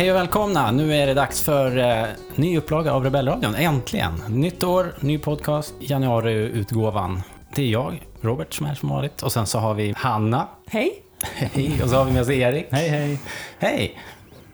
Hej och välkomna! Nu är det dags för eh, ny upplaga av Rebellradion. Äntligen! Nytt år, ny podcast, januariutgåvan. Det är jag, Robert, som är som vanligt. Och sen så har vi Hanna. Hej! Hej! Och så har vi med oss Erik. Hej, hej. Hej!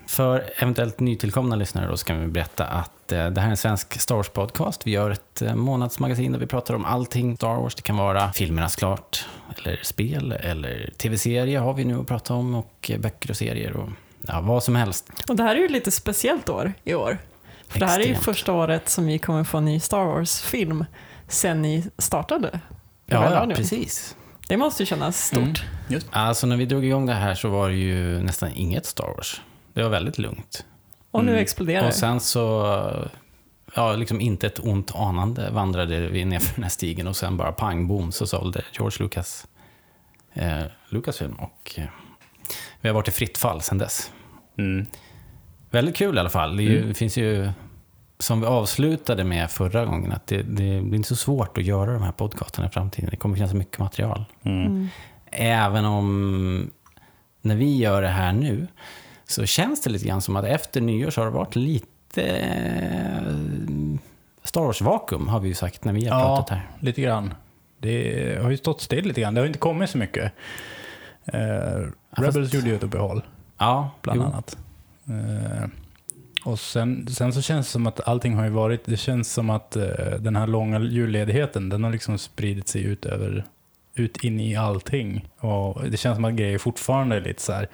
För eventuellt nytillkomna lyssnare då ska vi berätta att eh, det här är en svensk Star Wars-podcast. Vi gör ett eh, månadsmagasin där vi pratar om allting Star Wars. Det kan vara filmerna såklart, eller spel, eller tv-serier har vi nu att prata om, och eh, böcker och serier och ja, vad som helst. Och det här är ju lite speciellt år i år. För det här är ju Extremt. första året som vi kommer få en ny Star Wars-film sen ni startade. Ja, ja, precis. Det måste ju kännas stort. Just. Alltså när vi drog igång det här så var det ju nästan inget Star Wars. Det var väldigt lugnt. Och nu Mm. exploderar det. Och sen så, ja, liksom inte ett ont anande vandrade vi ner för den här stigen och sen bara pang bom så sålde George Lucas eh, Lucasfilm och eh, vi har varit i fritt fall sedan dess. Mm. Väldigt kul i alla fall. Det, ju, Mm. det finns ju, som vi avslutade med förra gången, att det, det blir inte så svårt att göra de här podcasterna i framtiden. Det kommer finnas mycket material. Mm. Mm. Även om när vi gör det här nu så känns det lite grann som att efter nyår så har det varit lite eh, Star Wars-vakuum har vi ju sagt när vi har Ja. pratat här. Lite grann. Det har ju stått still lite grann. Det har inte kommit så mycket. Eh, Rebels fast- gjorde ju ett uppehåll, Ja, bland jo. annat. Eh, och sen, sen så känns det som att allting har ju varit, det känns som att eh, den här långa julledigheten, den har liksom spridit sig ut över, ut in i allting. Och det känns som att grejer fortfarande är lite så här,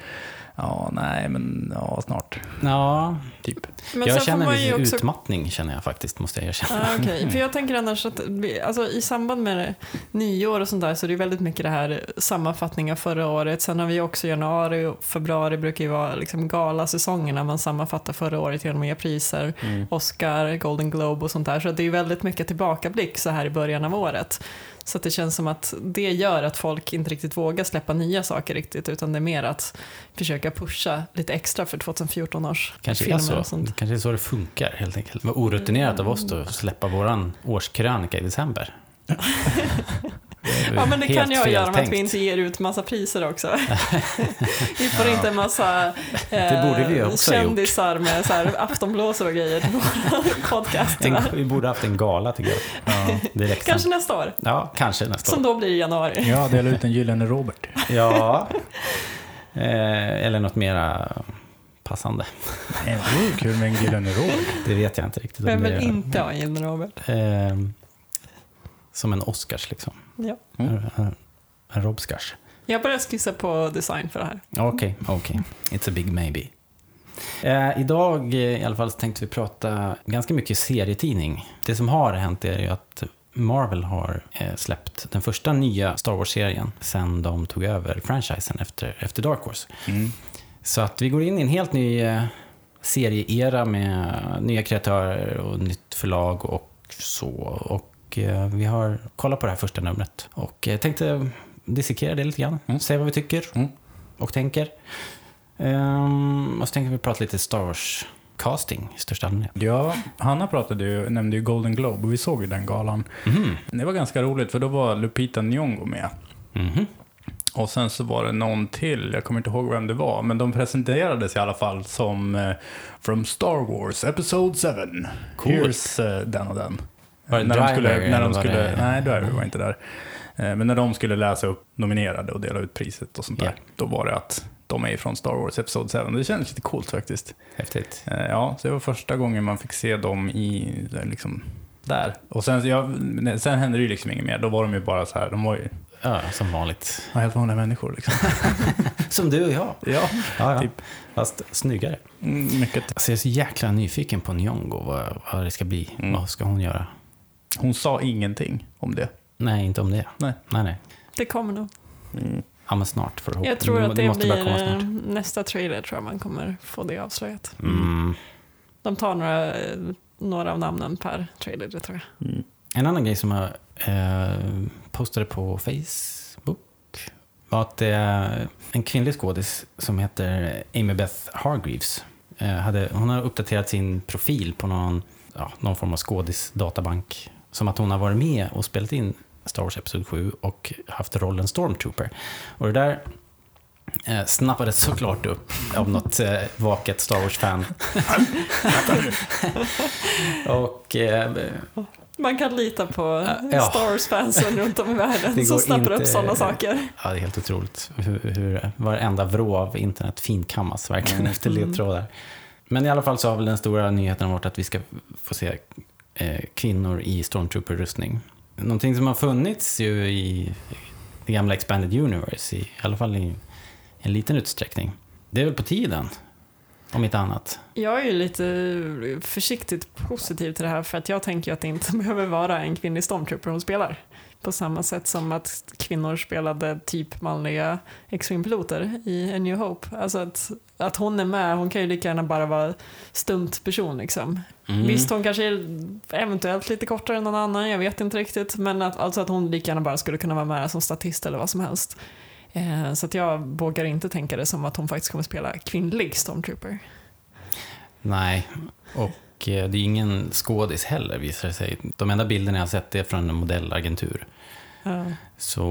ja, nej, men ja, snart, Ja, typ. Men jag känner viss också... utmattning känner jag faktiskt, måste jag erkänna. Ah, okej. För jag tänker annars att vi- alltså, i samband med det, nyår och sånt där så är det väldigt mycket det här sammanfattning av förra året. Sen har vi också januari och februari brukar ju vara liksom galasäsongen när man sammanfattar förra året genom att ge priser. Mm. Oscar, Golden Globe och sånt där. Så det är ju väldigt mycket tillbakablick så här i början av året. Så det känns som att det gör att folk inte riktigt vågar släppa nya saker riktigt utan det är mer att försöka pusha lite extra för 2014 års Kanske är filmer så. och sånt. Kanske är så det funkar helt enkelt. Vad orutinerat av oss då att släppa våran årskrönika i december. Ja men det kan att göra med att vi inte ger ut massa priser också. vi får inte en massa eh, gjort. kändisar med så här aftonblåsor och grejer till våra podcaster. En, vi borde haft en gala tycker jag. Ja, Direkt Kanske sen. nästa år. Ja, kanske nästa Som år. då blir i januari. ja dela ut en gyllene Robert. Ja. Eh, eller något mera passande. Nej, Det vore kul med en gyllene Robert. Det vet jag inte riktigt. om Vem vill inte ha en gyllene Robert? Eh, som en Oscars liksom. Ja. Mm. En, en, Robscars. Jag börjar skissa på design för det här. Okej, okej. It's a big maybe. Eh, idag eh, i alla fall så tänkte vi prata ganska mycket serietidning. Det som har hänt är ju att Marvel har eh, släppt den första nya Star Wars-serien sen de tog över franchisen efter, efter Dark Horse. Mm. Så att vi går in i en helt ny eh, serieera med nya kreatörer och nytt förlag och så. Och eh, vi har kollat på det här första numret och eh, tänkte dissekera det lite grann. Mm. Se vad vi tycker Mm. och tänker. Ehm, och så tänkte vi prata lite Star Wars casting i största allmänhet. Ja, Hanna pratade ju, nämnde ju Golden Globe och vi såg ju den galan. Mhm. Det var ganska roligt för då var Lupita Nyong'o med. Mhm. Och sen så var det någon till, jag kommer inte ihåg vem det var, men de presenterades i alla fall som eh, From Star Wars Episode 7. Coolt. Here's eh, den och den. Det när de skulle, när de skulle, det- Nej, Driver var inte där. Eh, Men när de skulle läsa upp nominerade och dela ut priset och sånt där, då var det att de är från Star Wars Episode 7. Det kändes lite coolt faktiskt. Häftigt. Eh, Ja, så det var första gången man fick se dem i, där liksom, där. Och sen, ja, sen hände det ju liksom inget mer. Då var de ju bara så här, de var ju Ja, som vanligt. ja, helt vanliga människor liksom. Som du och jag. ja, Ja, ja. Typ. Fast snyggare. mm, mycket. Alltså jag är så jäkla nyfiken på Nyong'o, vad, vad det ska bli. Mm. Vad ska hon göra? Hon sa ingenting om det. Nej, inte om det. Nej. Nej, nej. Det kommer nog. Mm. Ja, men snart får du Jag tror att det komma blir snart. eh, nästa trailer tror jag man kommer få det avslöjat. Mm. De tar några, eh, några av namnen per trailer, det tror jag. Mm. En annan grej som jag eh, postade på Facebook var att eh, en kvinnlig skådis som heter Amy Beth Hargreaves eh, hade, hon har uppdaterat sin profil på någon, ja, någon form av skådisdatabank som att hon har varit med och spelat in Star Wars Episod 7 och haft rollen Stormtrooper. Och det där eh, snappades såklart upp av något eh, vaket Star Wars-fan. och eh, Man kan lita på Ja. Star Wars-fansen runt om i världen som snappar upp inte- sådana saker. ja, det är helt otroligt hur, hur varenda vrå av internet finkammas verkligen Mm. efter ledtrådar. Men i alla fall så har väl den stora nyheten varit att vi ska få se Eh, kvinnor i Stormtrooper-rustning. Någonting som har funnits ju i det gamla Expanded Universe, i, i alla fall i en liten utsträckning. Det är väl på tiden, om inte annat. Jag är ju lite försiktigt positiv till det här för att jag tänker att det inte behöver vara en kvinnlig stormtrooper hon spelar. På samma sätt som att kvinnor spelade typ manliga X-Wing-piloter i A New Hope. Alltså att, att hon är med, hon kan ju lika gärna bara vara stuntperson liksom. Mm. Visst, hon kanske är eventuellt lite kortare än någon annan, jag vet inte riktigt. Men att, alltså att hon lika gärna bara skulle kunna vara med som statist eller vad som helst. Eh, så att jag vågar inte tänka det som att hon faktiskt kommer spela kvinnlig stormtrooper. Nej, och eh, det är ingen skådis heller visar det sig. De enda bilderna jag har sett är från en modellagentur. Ja. Så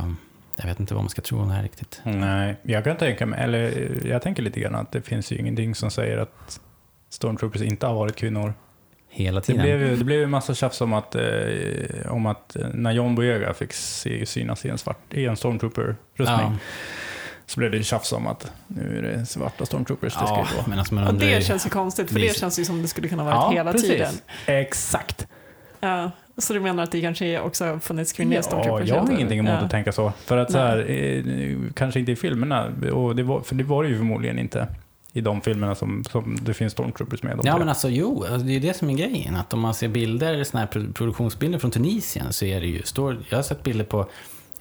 eh, jag vet inte vad man ska tro om det här riktigt. Nej, jag kan tänka mig, eller jag tänker lite grann att det finns ju ingenting som säger att Stormtroopers inte har varit kvinnor. Hela Det tiden. blev ju det blev en massa tjafs om att, eh, om att eh, när John Boyega fick se, synas i en, svart, i en Stormtrooper-rustning Ja, så blev det ju tjafs om att nu är det svarta Stormtroopers det ska ja vara. men alltså man Och undrar det ju- känns ju konstigt, för det känns ju som det skulle kunna vara hela precis. tiden. Exakt. Ja. Så du menar att det kanske också har funnits kvinnliga Ja, stormtroopers? jag har ingenting emot att tänka så. För att så här, eh, kanske inte i filmerna, och det var, för det var det ju förmodligen inte i de filmerna som, som det finns Stormtroopers med. Ja men alltså jo, alltså, det är ju det som är grejen. Att om man ser bilder, såna här pro- produktionsbilder från Tunisien så är det ju, står, jag har sett bilder på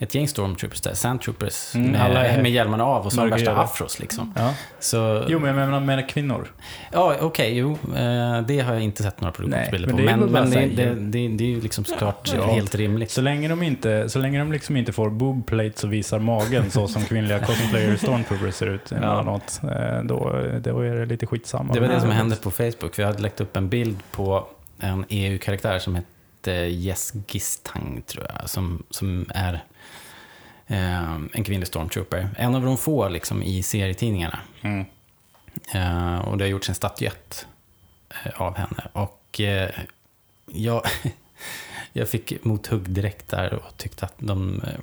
ett gäng stormtroopers där, sandtroopers, Mm, med, alla är med hjälmarna av och de värsta afros liksom. Ja. Så, Jo, men jag menar, menar kvinnor. ja okej, jo, eh, det har jag inte sett några produktionsbilder på. men det är Men, det, det, det, det är ju liksom såklart Ja. helt rimligt. Så länge de inte, så länge de liksom inte får boobplates och visar magen så som kvinnliga cosplayer Stormtroopers ser ut emellanåt, eh, då, då är det lite skitsamma. Det var det som Ja. hände på Facebook. Vi hade lagt upp en bild på en EU-karaktär som hette Jess Gistang, tror jag, som, som är eh, en kvinnlig stormtrooper. En av de få liksom, i serietidningarna. Mm. Eh, och det har gjorts en statyett eh, av henne. Och eh, jag, jag fick mothugg direkt där och tyckte att de... Eh,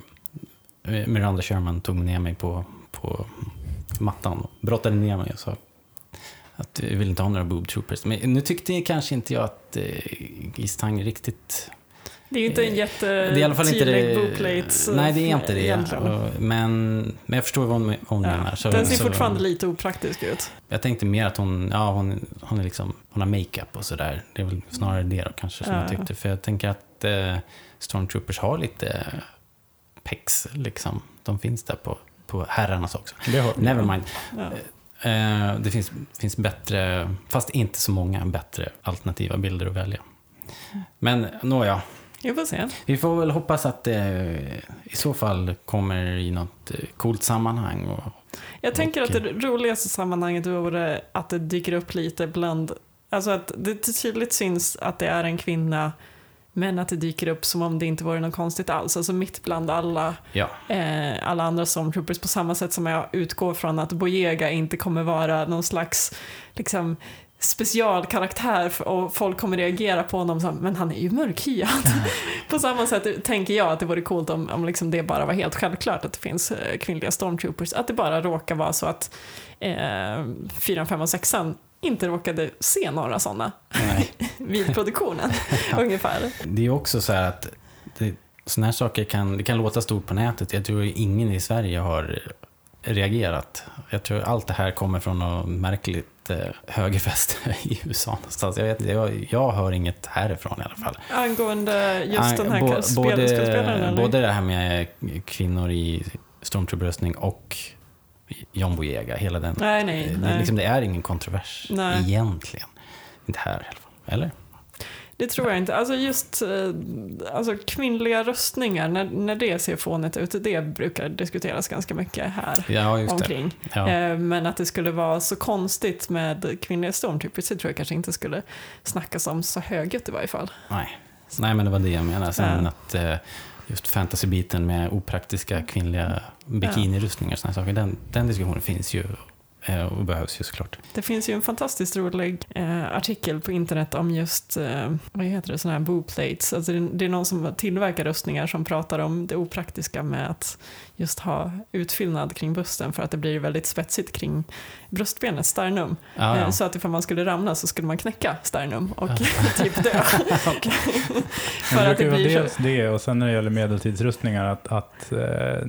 Miranda Sherman tog ner mig på, på mattan och brottade ner mig och sa att vi vill inte ha några boob troopers. Men nu tyckte kanske inte jag att eh, Gistang riktigt... Det är ju inte en inte jättetydlig det... boobplate. Nej, det är inte det. egentligen. Men, men jag förstår vad hon, hon menar. Ja. Så, Den ser så- fortfarande lite opraktisk ut. Jag tänkte mer att hon, ja, hon, hon, är liksom, hon har makeup och sådär. Det är väl snarare det då kanske som Ja. jag tyckte. För jag tänker att eh, Stormtroopers har lite pex, liksom. De finns där på, på herrarnas också. Nevermind. Ja. Eh, det finns, finns bättre, fast inte så många, bättre alternativa bilder att välja. Men nåja, Vi får se. vi får väl hoppas att det i så fall kommer i något eh, coolt sammanhang. Och, Jag tänker Och- att det roligaste sammanhanget vore att det dyker upp lite bland, alltså att det tydligt syns att det är en kvinna men att det dyker upp som om det inte vore något konstigt alls, alltså mitt bland alla, ja, eh, alla andra stormtroopers på samma sätt som jag utgår från att Boyega inte kommer vara någon slags liksom, specialkaraktär och folk kommer reagera på honom som men han är ju mörkhyad. på samma sätt tänker jag att det vore coolt om, om liksom det bara var helt självklart att det finns eh, kvinnliga stormtroopers, att det bara råkar vara så att eh, 4, 5 och 6 inte råkade se några sådana vid produktionen ungefär. Det är också så här att det, såna här saker kan, det kan låta stort på nätet. Jag tror ingen i Sverige har reagerat. Jag tror allt det här kommer från något märkligt högerfäste i USA någonstans. Jag, vet, jag, jag hör inget härifrån i alla fall. Angående just den här bo, skådespelaren eller? både det här med kvinnor i stormtrooper-röstning och John Boyega, hela den. Nej, nej, det, nej. Liksom, det är ingen kontrovers Nej. egentligen. Inte här i alla fall. Eller? Det tror jag inte. Alltså just eh, alltså kvinnliga röstningar, när, när det ser fånigt ut, det brukar diskuteras ganska mycket här Ja, omkring. Ja. Eh, Men att det skulle vara så konstigt med kvinnliga stormtroopers, det tror jag kanske inte skulle snackas om så högljutt i varje fall. Nej. Nej, men det var det jag menade. Sen Ja. att eh, just fantasybiten med opraktiska kvinnliga bikinirustningar och sådana saker. Den, den diskussionen finns ju Eh, och behövs ju såklart. Det finns ju en fantastiskt rolig eh, artikel på internet om just, eh, vad heter det, sådana här booplates. Alltså det, det är någon som tillverkar rustningar som pratar om det opraktiska med att just ha utfyllnad kring busten för att det blir väldigt spetsigt kring bröstbenet, sternum. Ja, Eh, ja. Så att ifall man skulle ramla så skulle man knäcka sternum och typ dö. för det att det brukar vara blir dels så. det och sen när det gäller medeltidsrustningar att, att eh,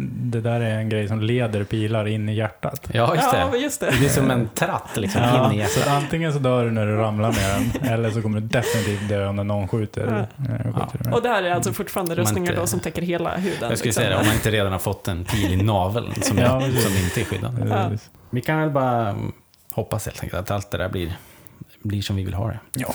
det där är en grej som leder pilar in i hjärtat. ja, just Ja, det. just det. Det är som en tratt liksom, Ja, in i så hjärtat. att antingen så dör du när du ramlar med den eller så kommer du definitivt dö när någon skjuter. Ja. eh, skjuter Ja. Och det här är alltså fortfarande rustningar inte- då som täcker hela huden. Jag skulle liksom. säga det, om man inte redan har fått en pil i naveln som, Ja, som inte är skyddad. Ja. Vi kan väl bara hoppas helt enkelt att allt det där blir, blir som vi vill ha det. Ja.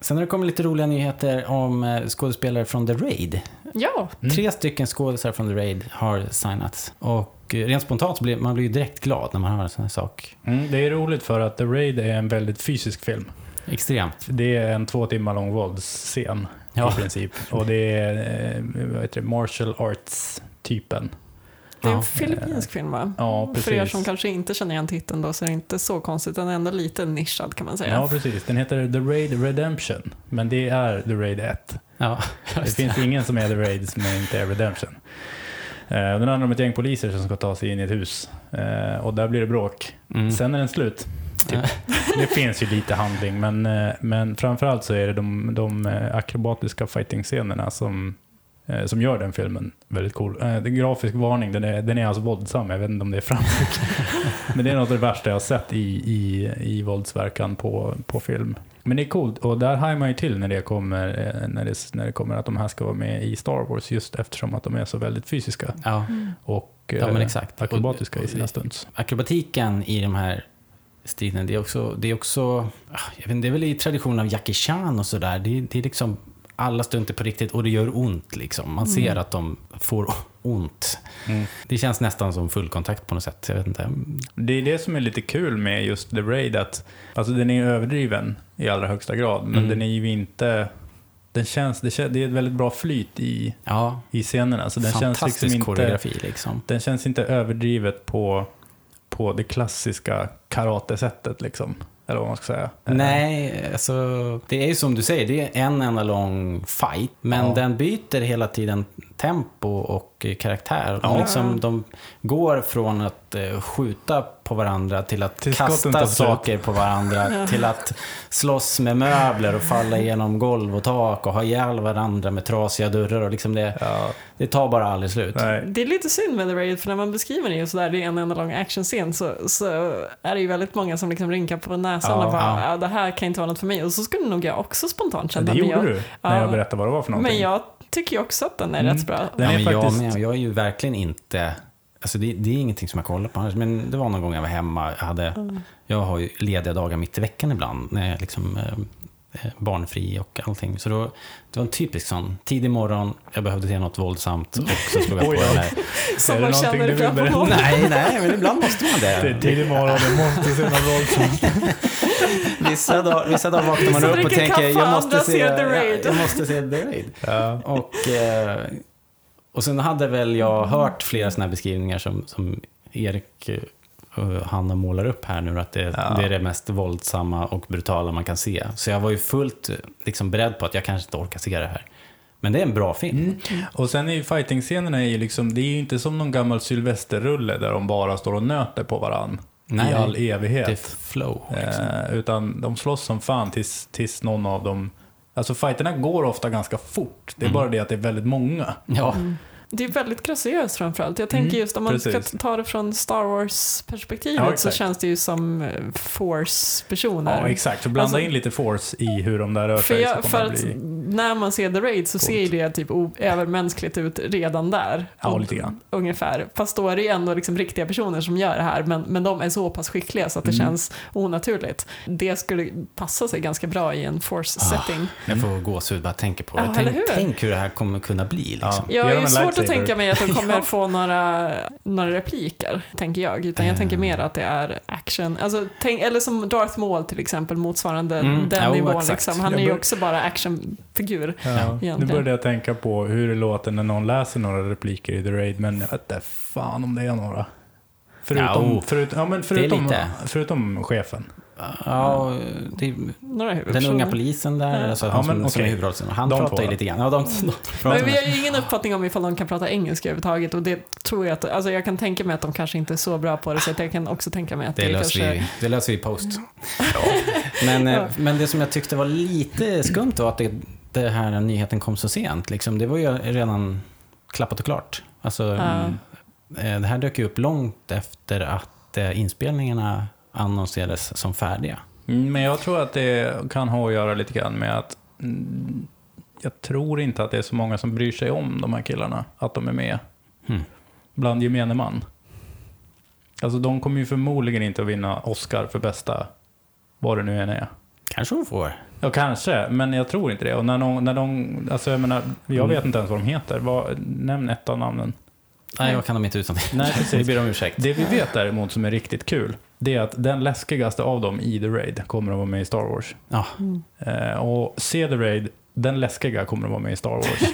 Sen har det kommit lite roliga nyheter om eh, skådespelare från The Raid. Ja, Mm. Tre stycken skådespelare från The Raid har signats. Och eh, rent spontant så blir man blir ju direkt glad när man hör en sån här sak. Mm, det är roligt för att The Raid är en väldigt fysisk film. Extremt. Det är en två timmar lång våldsscen Ja. i princip. Och det är eh, vad heter det, martial arts-typen. Det är en Ja. filippinsk film va? Ja, För er som kanske inte känner igen titeln då så är det inte så konstigt. Den är ändå lite nischad kan man säga. Ja, precis. Den heter The Raid Redemption, men det är The Raid 1. Ja, Det just finns ingen som är The Raid som inte är Redemption. Eh, Den handlar om ett gäng poliser som ska ta sig in i ett hus. Eh, Och där blir det bråk. Mm. Sen är den slut. Ja. Det finns ju lite handling, men, eh, men framförallt så är det de, de akrobatiska fighting-scenerna som, som gör den filmen väldigt cool. Eh, Det är grafisk varning, den är, den är alltså våldsam, jag vet inte om det är framtryck. men det är något av det värsta jag har sett i, i, i våldsverkan på, på film. Men det är coolt och där hajar man ju till när det, kommer, eh, när, det, när det kommer att de här ska vara med i Star Wars just eftersom att de är så väldigt fysiska Ja, och ja men eh, exakt. akrobatiska Och- i sina stunts. Akrobatiken i de här striderna, det är också, det är också, ah, jag vet inte, det är väl i tradition av Jackie Chan och sådär. Det, är- det är liksom alla stunter på riktigt och det gör ont liksom. Man ser att de får ont. Mm. Det känns nästan som full kontakt på något sätt. Jag vet inte. Det är det som är lite kul med just The Raid, att alltså den är överdriven i allra högsta grad, men Mm. den är ju inte... Den känns, det, kän- det är ett väldigt bra flyt i, Ja, i scenerna, så den känns, fantastisk liksom inte, koreografi liksom. den känns inte överdrivet på, på det klassiska karatesättet, liksom. Eller vad man ska säga. Nej, alltså det är ju som du säger, det är en enda lång fight. Men Ja. den byter hela tiden tempo och karaktär. Ja. De, liksom, de går från att eh, skjuta på varandra till att Till kasta saker på varandra. till att slåss med möbler och falla igenom golv och tak och ha ihjäl varandra med trasiga dörrar. Och liksom det, Ja, det tar bara aldrig slut. nej. Det är lite synd med The Raid, för när man beskriver det just där, det är en enda lång actionscen, så, så är det ju väldigt många som liksom rynkar på näsan Ja, och bara, ja. ja. det här kan inte vara något för mig. Och så skulle nog jag också spontant känna. Det gjorde jag, du när ja. jag berättade vad det var för någonting. Men jag tycker ju också att den är Mm. rätt bra. Den ja, är men jag faktiskt- och Jag är ju verkligen inte... Alltså det, det är ingenting som jag kollar på annars. Men det var någon gång jag var hemma. Jag, hade, jag har ju lediga dagar mitt i veckan ibland. När jag liksom eh, barnfri och allting. Så då, det var en typisk sån tidig morgon. Jag behövde se något våldsamt och så slog jag på den här. Som Är man någonting känner du vill på. Nej, nej, men ibland måste man Det är det. tidig morgon, jag måste se något våldsamt. Vissa dagar, vissa dagar vaknar man upp och tänker jag måste, se, ser The Raid. Jag, jag måste se The Raid. Ja. Och, eh, och sen hade väl jag hört flera sådana här beskrivningar som, som Erik eh, Hanna målar upp här nu, att det, Ja. det är det mest våldsamma och brutala man kan se. Så jag var ju fullt eh, liksom, beredd på att jag kanske inte orkar se det här. Men det är en bra film. Och sen är ju fighting-scenerna är ju liksom, det är ju inte som någon gammal Sylvester-rulle där de bara står och nöter på varann Nej, i all evighet. Det är flow. Liksom. Eh, utan de slåss som fan tills, tills någon av dem... Alltså fighterna går ofta ganska fort. Det är Mm. bara det att det är väldigt många. Ja, Det är väldigt graciöst framförallt. Jag tänker Mm, just om man precis. ska ta det från Star Wars-perspektivet Ja, så känns det ju som eh, Force-personer. Ja, exakt. Så blanda Alltså- in lite force i hur de där rör För, sig jag, för kommer det att bli... när man ser The Raid så Coolt. ser ju det typ övermänskligt ut redan där. Ja, Och- lite grann. Ungefär. Fast då är det ju ändå liksom riktiga personer som gör det här, men, men de är så pass skickliga så att det Mm. känns onaturligt. Det skulle passa sig ganska bra i en Force-setting. jag får gåshud bara tänker på det. Ja, tänk, hur? tänk hur det här kommer kunna bli. Liksom. Ja. Jag ju en svårt att tänka mig att de kommer få några, några repliker, tänker jag. Utan jag tänker mer att det är action. Alltså, tänk, eller som Darth Maul till exempel, motsvarande Mm, den jo, nivån. Liksom. Han är ju också bara actionfigur. Ja, nu började jag tänka på hur det låter när någon läser några repliker i The Raid, men jag vet inte fan om det är några. Förutom, Ja, förut, ja, men förutom, lite. förutom chefen. Ja, det, Några den unga polisen där, Ja. alltså Ja, han som, men som är huvudrollen. Han De pratar ju lite grann. Ja, de, de Men vi har ju ingen uppfattning om ifall de kan prata engelska överhuvudtaget och det tror jag att, alltså jag kan tänka mig att de kanske inte är så bra på det så jag kan också tänka mig att det, det, löser kanske... vi, det löser vi i post. Men, eh, Ja. men det som jag tyckte var lite skumt var att det, det här nyheten kom så sent. Liksom. Det var ju redan klappat och klart. Alltså, Ja. eh, Det här dök ju upp långt efter att eh, inspelningarna annonserades som färdiga. Mm, Men jag tror att det kan ha att göra lite grann med att mm, jag tror inte att det är så många som bryr sig om de här killarna, att de är med Hmm. bland gemene man. Alltså de kommer ju förmodligen inte att vinna Oscar för bästa, vad det nu än är. Kanske hon får. Ja, kanske, men jag tror inte det. Och när de, när de alltså jag menar, jag Mm. vet inte ens vad de heter. Vad, nämn ett av namnen. Nej, jag kan dem inte utan Nej, Vi precis. ber om ursäkt. Det vi vet däremot som är riktigt kul, det är att den läskigaste av dem i The Raid kommer att vara med i Star Wars. Ja, Mm. Eh, och se The Raid, den läskiga kommer att vara med i Star Wars.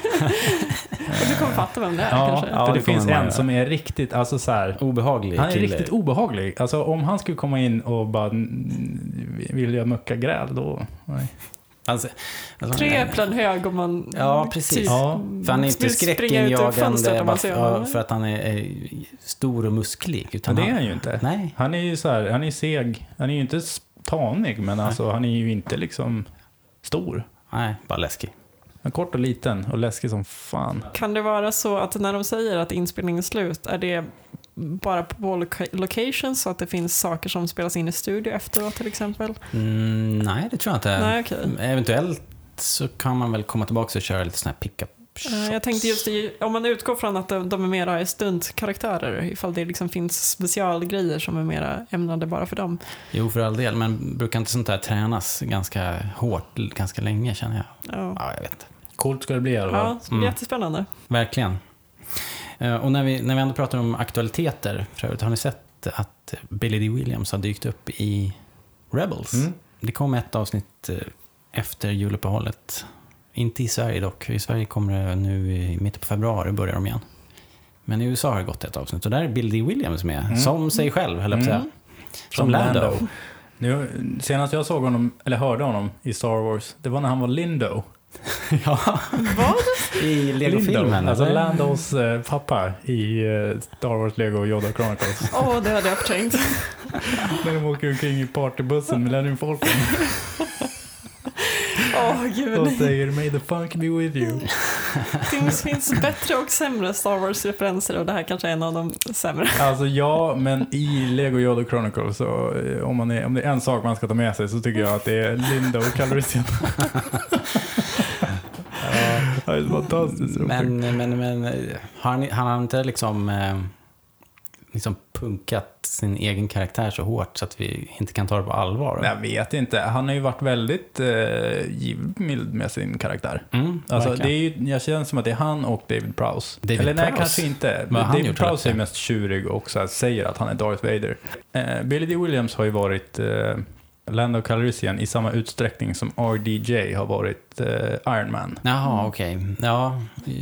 Och du kommer fatta vem det är ja, kanske? Ja, för det det, finns en göra. som är riktigt, alltså så här, obehaglig han är kille. riktigt obehaglig. Alltså om han skulle komma in och bara vill jag mucka gräl då, nej. Alltså, alltså, Tre äpplen hög om man Ja, precis. typ Ja, För han är inte vill springa ut ur fönstret skräckinjagande bara för, att han är, är stor och musklig. Utan Men det är han ju inte. Nej, Han är ju så här, han är seg, han är ju inte tanig, men alltså han är ju inte liksom stor. nej, bara läskig. Han är kort och liten och läskig som fan. Kan det vara så att när de säger att inspelningen är slut, är det bara på loca- location så att det finns saker som spelas in i studio efteråt till exempel? Mm, nej, det tror jag inte. Nej, okej. Eventuellt så kan man väl komma tillbaka och köra lite sådana här pick-up Eh, Jag shots. tänkte just i, om man utgår från att de, de är mera är stuntkaraktärer, ifall det liksom finns specialgrejer som är mera ämnade bara för dem. Jo, för all del, men brukar inte sånt där tränas ganska hårt, ganska länge känner jag? Ja, Ja, jag vet. Coolt ska det bli i alla fall. ja så Mm. jättespännande. Verkligen. Eh, Och när vi, när vi ändå pratar om aktualiteter, för övrigt, har ni sett att Billy D. Williams har dykt upp i Rebels? Mm. Det kom ett avsnitt eh, efter juluppehållet. Inte i Sverige dock. I Sverige kommer det nu i mitten på februari, börjar de igen. Men i USA har det gått ett avsnitt och där är Billy D. Williams med, Mm. som sig själv, höll jag på att säga. Mm. Som Lando. Nu, senast jag såg honom, eller hörde honom i Star Wars, det var när han var Lindo. Ja, Vad? i Lego-filmen. Alltså? Landos eh, pappa i eh, Star Wars Lego Yoda Chronicles. Åh, det hade jag förträngt. när de åker omkring i partybussen Millennium Falcon Åh, och gud. säger May the funk be with you. Det finns bättre och sämre Star Wars-referenser och det här kanske är en av de sämre. Alltså ja, men i Lego Yoda Chronicles, så, eh, om, man är, om det är en sak man ska ta med sig så tycker jag att det är Linda och Calrissian. det är fantastiskt. Men, men, men har han, han har inte liksom, eh, liksom punkat sin egen karaktär så hårt så att vi inte kan ta det på allvar? Jag vet inte. Han har ju varit väldigt eh, givmild med sin karaktär. Mm, Alltså, det är ju, jag känner som att det är han och David Prowse. David Eller nej, Prowse? kanske inte. Vad David Prowse är mest tjurig och så här, säger att han är Darth Vader. Eh, Billy D. Williams har ju varit eh, Lando Calrissian i samma utsträckning som RDJ har varit eh, Iron Man. Jaha, okej. Ja, eh,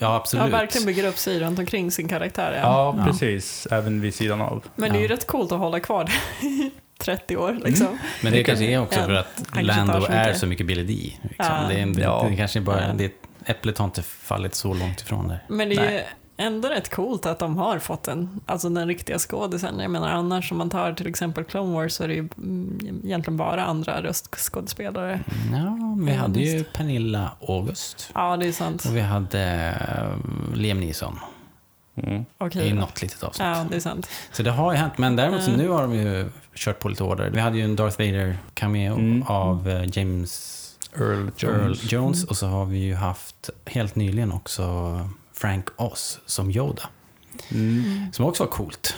ja, absolut. Han verkligen bygger upp sig runt omkring sin karaktär. Ja. Ja, Ja. precis. Även vid sidan av. Men det är ju Ja. rätt coolt att hålla kvar det i 30 år. Liksom. Men det kanske är också för att Lando så är så mycket Billy D. Liksom. Ja. Det, är, det, Ja. det kanske bara, det, äpplet har inte fallit så långt ifrån där. Men det är Nej. Ändå rätt coolt att de har fått en, alltså den riktiga skådisen. Jag menar annars om man tar till exempel Clone Wars så är det ju mm, egentligen bara andra röstskådespelare. Ja, vi Ja, hade ju. Pernilla August. Ja, det är sant. Och vi hade uh, Liam Neeson Okej. i då. något litet avsnitt. Ja, det är sant. Så det har ju hänt, men däremot så Mm. nu har de ju kört på lite hårdare. Vi hade ju en Darth Vader-cameo Mm. av eh, James Earl Earl Jones. Jones Mm. och så har vi ju haft helt nyligen också Frank Oz som Yoda. Mm. Som också var coolt.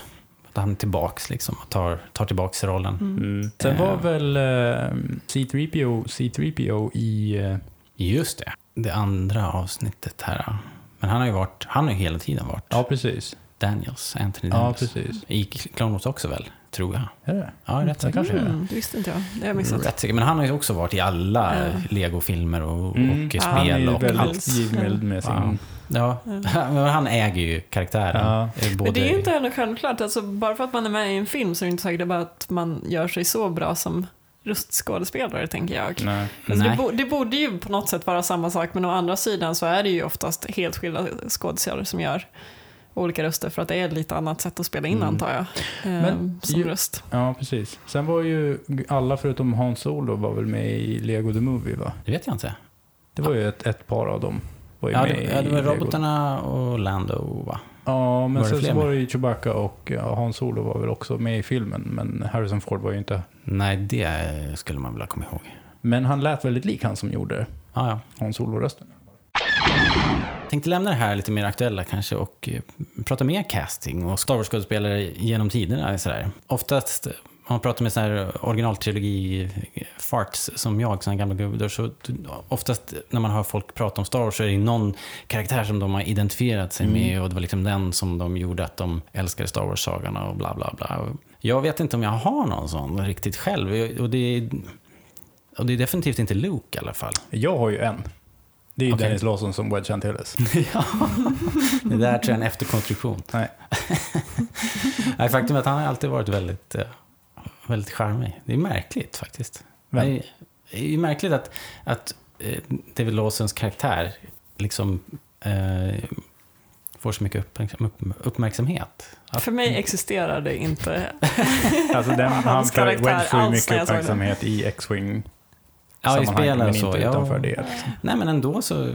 Att han är tillbaks liksom och tar, tar tillbaks rollen. Mm. Sen var väl eh, C3PO, C3PO i... Eh, Just det, det andra avsnittet här. Men han har ju varit, han har ju hela tiden varit. ja, precis. Daniels, Anthony Ja, Daniels. precis. I Clone Wars också väl, tror jag. Är det? Ja, rätt Det säker. kanske är det. Mm, det visste inte jag. Det har jag missat. Rätt säker. Men han har ju också varit i alla Ja. Lego-filmer och, Mm. och Ja, Han är spel ju och väldigt allt. med sin... Ja. Men han äger ju karaktären. Ja. Både... Men det är ju inte heller självklart. Alltså, bara för att man är med i en film så är det inte säkert bara att man gör sig så bra som röstskådespelare, tänker jag. Nej. Alltså, det, Nej. bo, det borde ju på något sätt vara samma sak, men å andra sidan så är det ju oftast helt skilda skådespelare som gör olika röster för att det är ett lite annat sätt att spela in Mm. antar jag. Eh, Men som ju- röst. Ja, precis. Sen var ju alla förutom Hans Solo var väl med i Lego the Movie, va? Det vet jag inte. Det var ju ett, ett par av dem. Var ju Ja, med det, ja, det var Lego. robotarna och Lando, va? Ja, men Var sen så var det ju Chewbacca och ja, Hans Solo var väl också med i filmen, men Harrison Ford var ju inte... Nej, det skulle man vilja komma ihåg. Men han lät väldigt lik han som gjorde Ja, ja. Hans Solo-rösten. Jag tänkte lämna det här lite mer aktuella kanske och eh, prata mer casting och Star Wars-skådespelare genom tiderna. Sådär. Oftast, om man pratar med sådär originaltrilogi-farts som jag, sådana gamla gubbar, så oftast när man hör folk prata om Star Wars så är det någon karaktär som de har identifierat sig Mm. med och det var liksom den som de gjorde att de älskade Star Wars-sagorna och bla bla bla. Jag vet inte om jag har någon sån riktigt själv och det är, och det är definitivt inte Luke i alla fall. Jag har ju en. Det är ju Okej. Dennis Lawson som Wedge Antilles. ja, det där tror jag är en efterkonstruktion. Nej. Nej, faktum är att han har alltid varit väldigt, eh, väldigt charmig. Det är märkligt faktiskt. Det är, det är märkligt att, att eh, David Lawsons karaktär liksom eh, får så mycket uppmärksam, upp, uppmärksamhet. Att, För mig existerar det inte. Alltså den, han Wedge får ju mycket uppmärksamhet i X-Wing ja, i spelen men så. inte ja. utanför det. Liksom. Nej, men ändå så...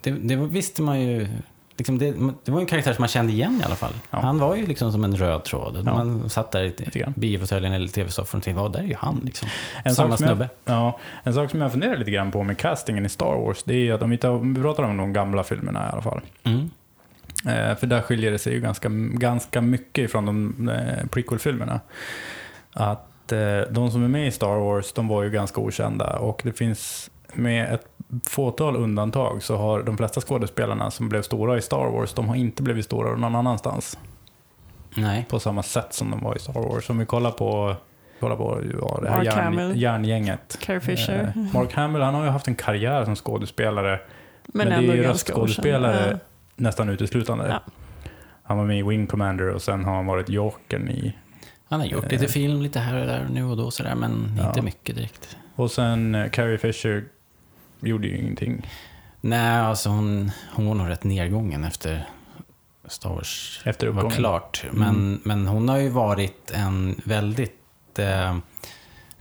Det, det visste man ju... Liksom det, det var en karaktär som man kände igen i alla fall. Ja. Han var ju liksom som en röd tråd. Ja. Man satt där i biofåtöljen eller tv-soffan och tänkte, där är ju han liksom. En Samma snubbe. jag, ja, en sak som jag funderar lite grann på med castingen i Star Wars, det är att om vi, tar, om vi pratar om de gamla filmerna i alla fall. Mm. Eh, för där skiljer det sig ju ganska, ganska mycket från de eh, prequel-filmerna. Att eh, de som är med i Star Wars, de var ju ganska okända och det finns med ett fåtal undantag så har de flesta skådespelarna som blev stora i Star Wars, de har inte blivit stora någon annanstans Nej. på samma sätt som de var i Star Wars. Om vi kollar på, kollar på ja, det här Mark järn, Hamill. järngänget. Carrie Fisher. Eh, Mark Hamill, han har ju haft en karriär som skådespelare Men, men det är ju röstskådespelare. okänd. nästan uteslutande. Ja. Han var med i Wing Commander och sen har han varit Jokern i... Han har gjort Eh. lite film lite här och där nu och då sådär, men Ja. inte mycket direkt. Och sen eh, Carrie Fisher gjorde ju ingenting Nej, alltså hon, hon var nog rätt nedgången efter Star Wars efter var klart. Men, Mm. men hon har ju varit en väldigt eh,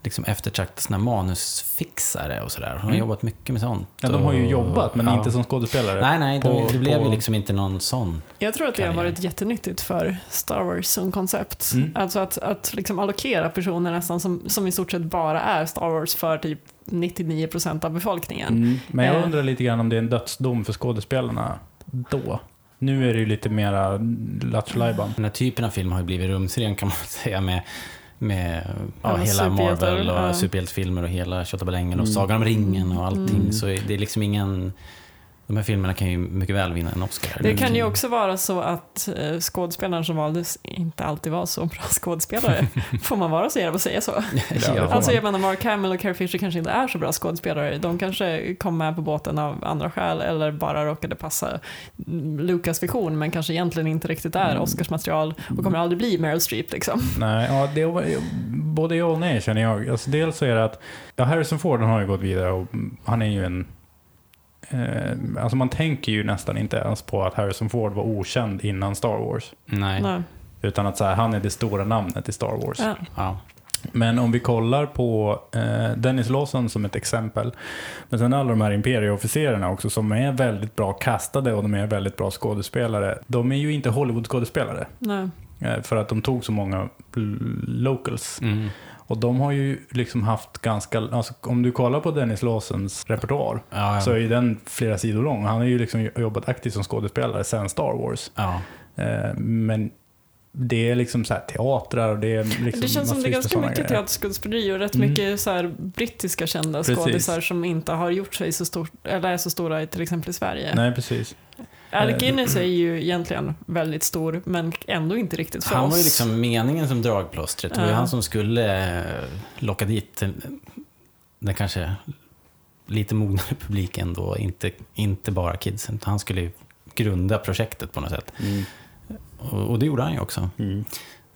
liksom eftertraktad sån här manusfixare och sådär. Hon har Mm. jobbat mycket med sånt. Ja, de har ju och- jobbat, men ja. inte som skådespelare. Nej, nej, på- det blev på- ju liksom inte någon sån. Jag tror att det har karriär. varit jättenyttigt för Star Wars som koncept. Mm. Alltså att, att liksom allokera personer nästan som, som i stort sett bara är Star Wars för typ 99% av befolkningen. Mm. Men jag Eh. undrar lite grann om det är en dödsdom för skådespelarna då. Nu är det ju lite mera lattjo Den här typen av film har ju blivit rumsren kan man säga med, med ja, Alla hela Marvel och ja. superhjältefilmer och hela Tjottaballängen och Mm. Sagan om ringen och allting. Mm. Så det är liksom ingen... De här filmerna kan ju mycket väl vinna en Oscar. Det kan ju också vara så att eh, skådespelaren som valdes inte alltid var så bra skådespelare. Får man vara så jävla att säga så? Ja, Alltså jag menar Mark Hamill och Carrie Fisher kanske inte är så bra skådespelare. De kanske kom med på båten av andra skäl eller bara råkade passa Lucas vision men kanske egentligen inte riktigt är Mm. Oscarsmaterial och kommer aldrig bli Meryl Streep liksom. Nej, ja, det är, både ja och nej känner jag. Alltså, dels så är det att ja, Harrison Ford har ju gått vidare och han är ju en... Eh, alltså man tänker ju nästan inte ens på att Harrison Ford var okänd innan Star Wars. Nej. Nej. Utan att så här, han är det stora namnet i Star Wars. Ja. Ja. Men om vi kollar på eh, Dennis Lawson som ett exempel. Men sen alla de här imperieofficerarna också som är väldigt bra kastade och de är väldigt bra skådespelare. De är ju inte Hollywood-skådespelare. Nej. Eh, för att de tog så många locals. Mm. Och de har ju liksom haft ganska, alltså om du kollar på Dennis Lawsons repertoar Ja, ja. så är ju den flera sidor lång. Han har ju liksom jobbat aktivt som skådespelare sen Star Wars. ja. Eh, men det är liksom så här teatrar och det är liksom Det känns som det är ganska mycket teaterskådespeleri och rätt Mm. mycket så här brittiska kända Precis. skådisar som inte har gjort sig så stort, eller är så stora i till exempel i Sverige. Nej, precis. Alec Guinness är ju egentligen väldigt stor, men ändå inte riktigt för Han oss. var ju liksom meningen som dragplåstret. Det var ju han som skulle eh, locka dit den, den kanske lite mognare publiken då, inte, inte bara kidsen. Han skulle ju grunda projektet på något sätt. Mm. Och, och det gjorde han ju också. Mm.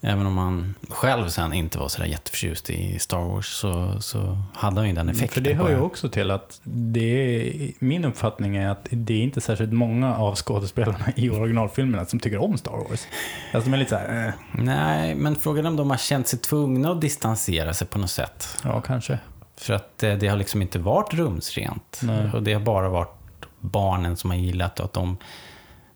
Även om han själv sen inte var sådär jätteförtjust i Star Wars så, så hade han ju den effekten. För det hör ju också till att det är, min uppfattning är att det är inte särskilt många av skådespelarna i originalfilmerna som tycker om Star Wars. Alltså de är lite såhär, eh, Nej, men frågan är om de har känt sig tvungna att distansera sig på något sätt. ja kanske. För att eh, det har liksom inte varit rumsrent. Nej. Och det har bara varit barnen som har gillat och att de...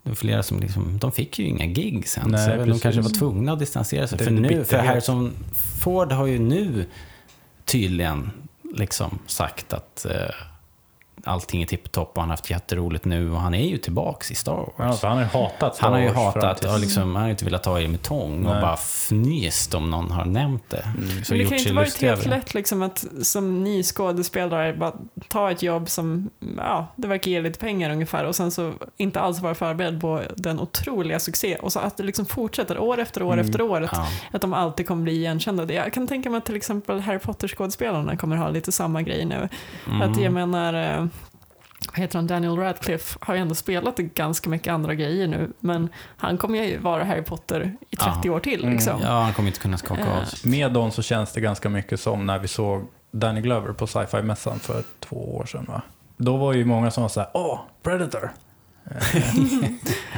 Det var flera som liksom, de fick ju inga gig sen. Nej, så de kanske var tvungna att distansera sig. Det för, nu, för. Harrison Ford har ju nu tydligen liksom sagt att eh, allting är tipptopp och han har haft jätteroligt nu och han är ju tillbaks i Star Wars. Ja, för han har ju hatat Star Han har ju Wars hatat, och liksom, han har inte velat ta i det med tång och Nej. bara fnyst om någon har nämnt det. Så Men det kan ju inte varit helt lätt liksom att som ny skådespelare bara ta ett jobb som, ja, det verkar ge lite pengar ungefär och sen så inte alls vara förberedd på den otroliga succé och så att det liksom fortsätter år efter år Mm. efter år. Att, Ja. att de alltid kommer bli igenkända. Jag kan tänka mig att till exempel Harry Potter-skådespelarna kommer ha lite samma grej nu. Mm. Att jag menar, eh, heter han, Daniel Radcliffe har ju ändå spelat ganska mycket andra grejer nu, men han kommer ju vara Harry Potter i 30 Ja. år till. Mm. Liksom. Ja, han kommer inte kunna skaka av Eh. sig. Med dem så känns det ganska mycket som när vi såg Danny Glover på sci-fi-mässan för två år sedan va? Då var ju många som var såhär, åh, Predator!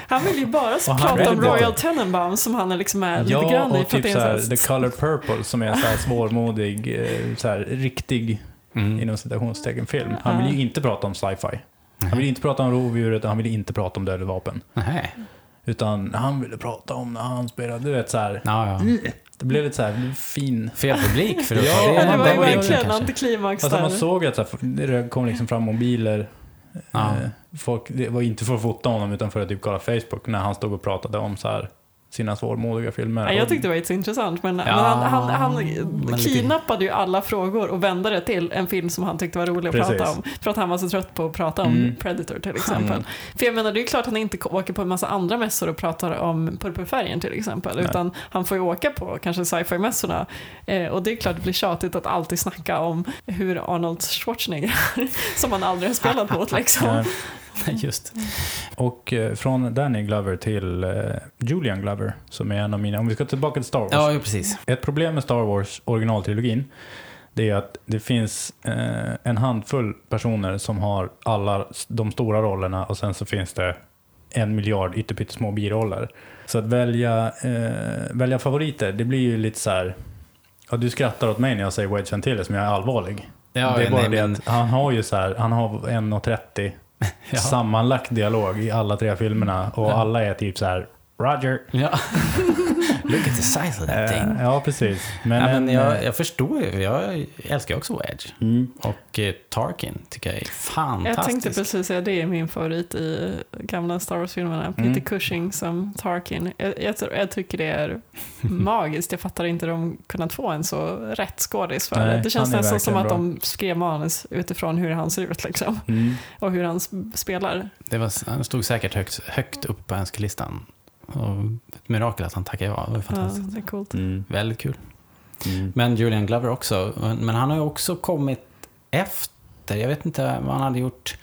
Han vill ju bara Och prata om. Royal Tenenbaum som han är liksom är lite Ja, grann i. och för att typ såhär The Color Purple som är såhär svårmodig, eh, såhär riktig, Mm. inom citationstecken, film. Han vill ju inte prata om sci-fi. Han vill inte prata om rovdjuret, han vill inte prata om dödade vapen. Nej. Utan han ville prata om när han spelade, du vet såhär. Ja, ja. Det blev lite såhär fin. Fel publik för att Ja, det Ja, det var den verkligen antiklimax Alltså där. man såg att så här, det kom liksom fram mobiler. Ja. Eh, Folk, det var inte för att fota honom utan för att typ kolla Facebook när han stod och pratade om så här, sina svårmodiga filmer. Ja, jag tyckte det var så intressant, men, Ja, men han, han, han men lite- kidnappade ju alla frågor och vände det till en film som han tyckte var rolig att Precis. prata om. För att han var så trött på att prata om Mm. Predator till exempel. Mm. För jag menar, det är klart att han inte åker på en massa andra mässor och pratar om purpurfärgen till exempel. Nej. Utan han får ju åka på kanske sci-fi-mässorna. Eh, och det är klart det blir tjatigt att alltid snacka om hur Arnold Schwarzenegger är, som han aldrig har spelat mot liksom. Just. Och eh, från Danny Glover till eh, Julian Glover, som är en av mina, om vi ska tillbaka till Star Wars. Ja, precis. Ett problem med Star Wars originaltrilogin, det är att det finns eh, en handfull personer som har alla de stora rollerna och sen så finns det en miljard ytterpyttesmå biroller. Så att välja, välja favoriter, det blir ju lite så här. Ja, du skrattar åt mig när jag säger Wedge Antilles, men jag är allvarlig. Ja, det är bara nej, det men- att han har ju så här, han har 1.30 Ja. sammanlagt dialog i alla tre filmerna och alla är typ så här Roger. Ja. Look at the size of that Eh, thing. ja, precis. Men, ja, men en, jag, eh, jag förstår ju. Jag älskar också Wedge. mm, Och eh, Tarkin tycker jag är Jag fantastisk. tänkte precis säga det är min favorit i gamla Star Wars-filmerna. Mm. Peter Cushing som Tarkin. Jag, jag, jag tycker det är magiskt. Jag fattar inte hur de kunnat få en så rätt skådis för Nej, det. Det känns nästan som att verkligen de skrev manus utifrån hur han ser ut liksom. mm. Och hur han spelar. Det var, han stod säkert högt, högt upp på önskelistan. Och ett mirakel att han tackade ja. Det var Ja, fantastiskt. det är coolt. Mm. Väldigt kul. Mm. Men Julian Glover också. Men men han har ju också kommit efter. Jag vet inte vad han hade gjort.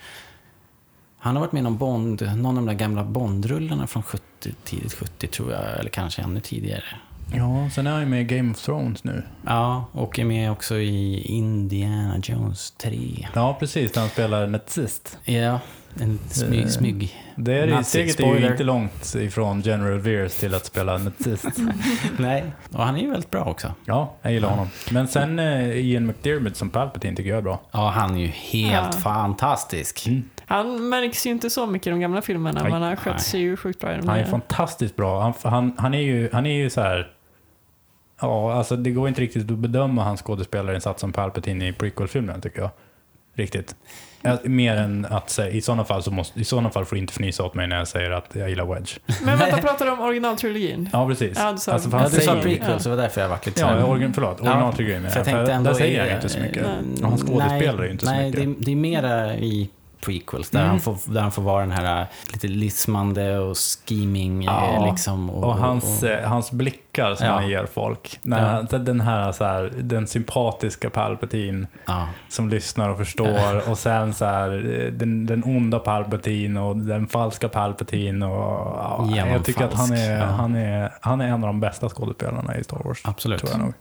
Han har varit med i någon Bond, någon av de där gamla Bondrullarna från 70, tidigt 70 tror jag, eller kanske ännu tidigare. Ja, sen är han ju med i Game of Thrones nu. Ja, och är med också i Indiana Jones 3. Ja, precis. Där han spelar nazist. Ja, en smyg, Eh, smyg. Det är, Nazi, steget är ju inte långt ifrån General Veers till att spela nazist. Nej, och han är ju väldigt bra också. Ja, jag gillar honom. Men sen eh, Ian McDiarmid som Palpatine tycker jag är bra. Ja, han är ju helt Ja. fantastisk. Mm. Han märks ju inte så mycket i de gamla filmerna, men han sköt sig ju sjukt bra i de Han är nya. fantastiskt bra. Han, han, han, är ju, han är ju så här... Ja, alltså det går inte riktigt att bedöma hans skådespelarinsats som Palpatine i prequel-filmen tycker jag. Riktigt. Ja, Mer än att säga, i sådana fall så måste, i sådana fall får du inte fnysa åt mig när jag säger att jag gillar Wedge. Men vänta, pratar du om originaltrilogin? Ja, precis. Ja, du sa- alltså, för Ja, Ja, du sa prequel, ja. så det var därför jag varit lite Ja, origin, förlåt. Originaltrilogin för menar jag tänkte För ändå Där säger han inte så mycket. Och han skådespelar nej, ju inte så nej, mycket. Det, det är mera i prequels, där, Mm. han, får, där han får vara den här äh, lite lismande och scheming. eh, Ja, liksom, Och hans, och- eh, hans blickar som Ja. han ger folk. När, Den här, så här, den sympatiska Palpatine ja. som lyssnar och förstår. och sen så här, den, den onda Palpatine och den falska Palpatine. Och, ja, jag tycker att han är, Ja. han, är, han är en av de bästa skådespelarna i Star Wars. Absolut. Tror jag nog.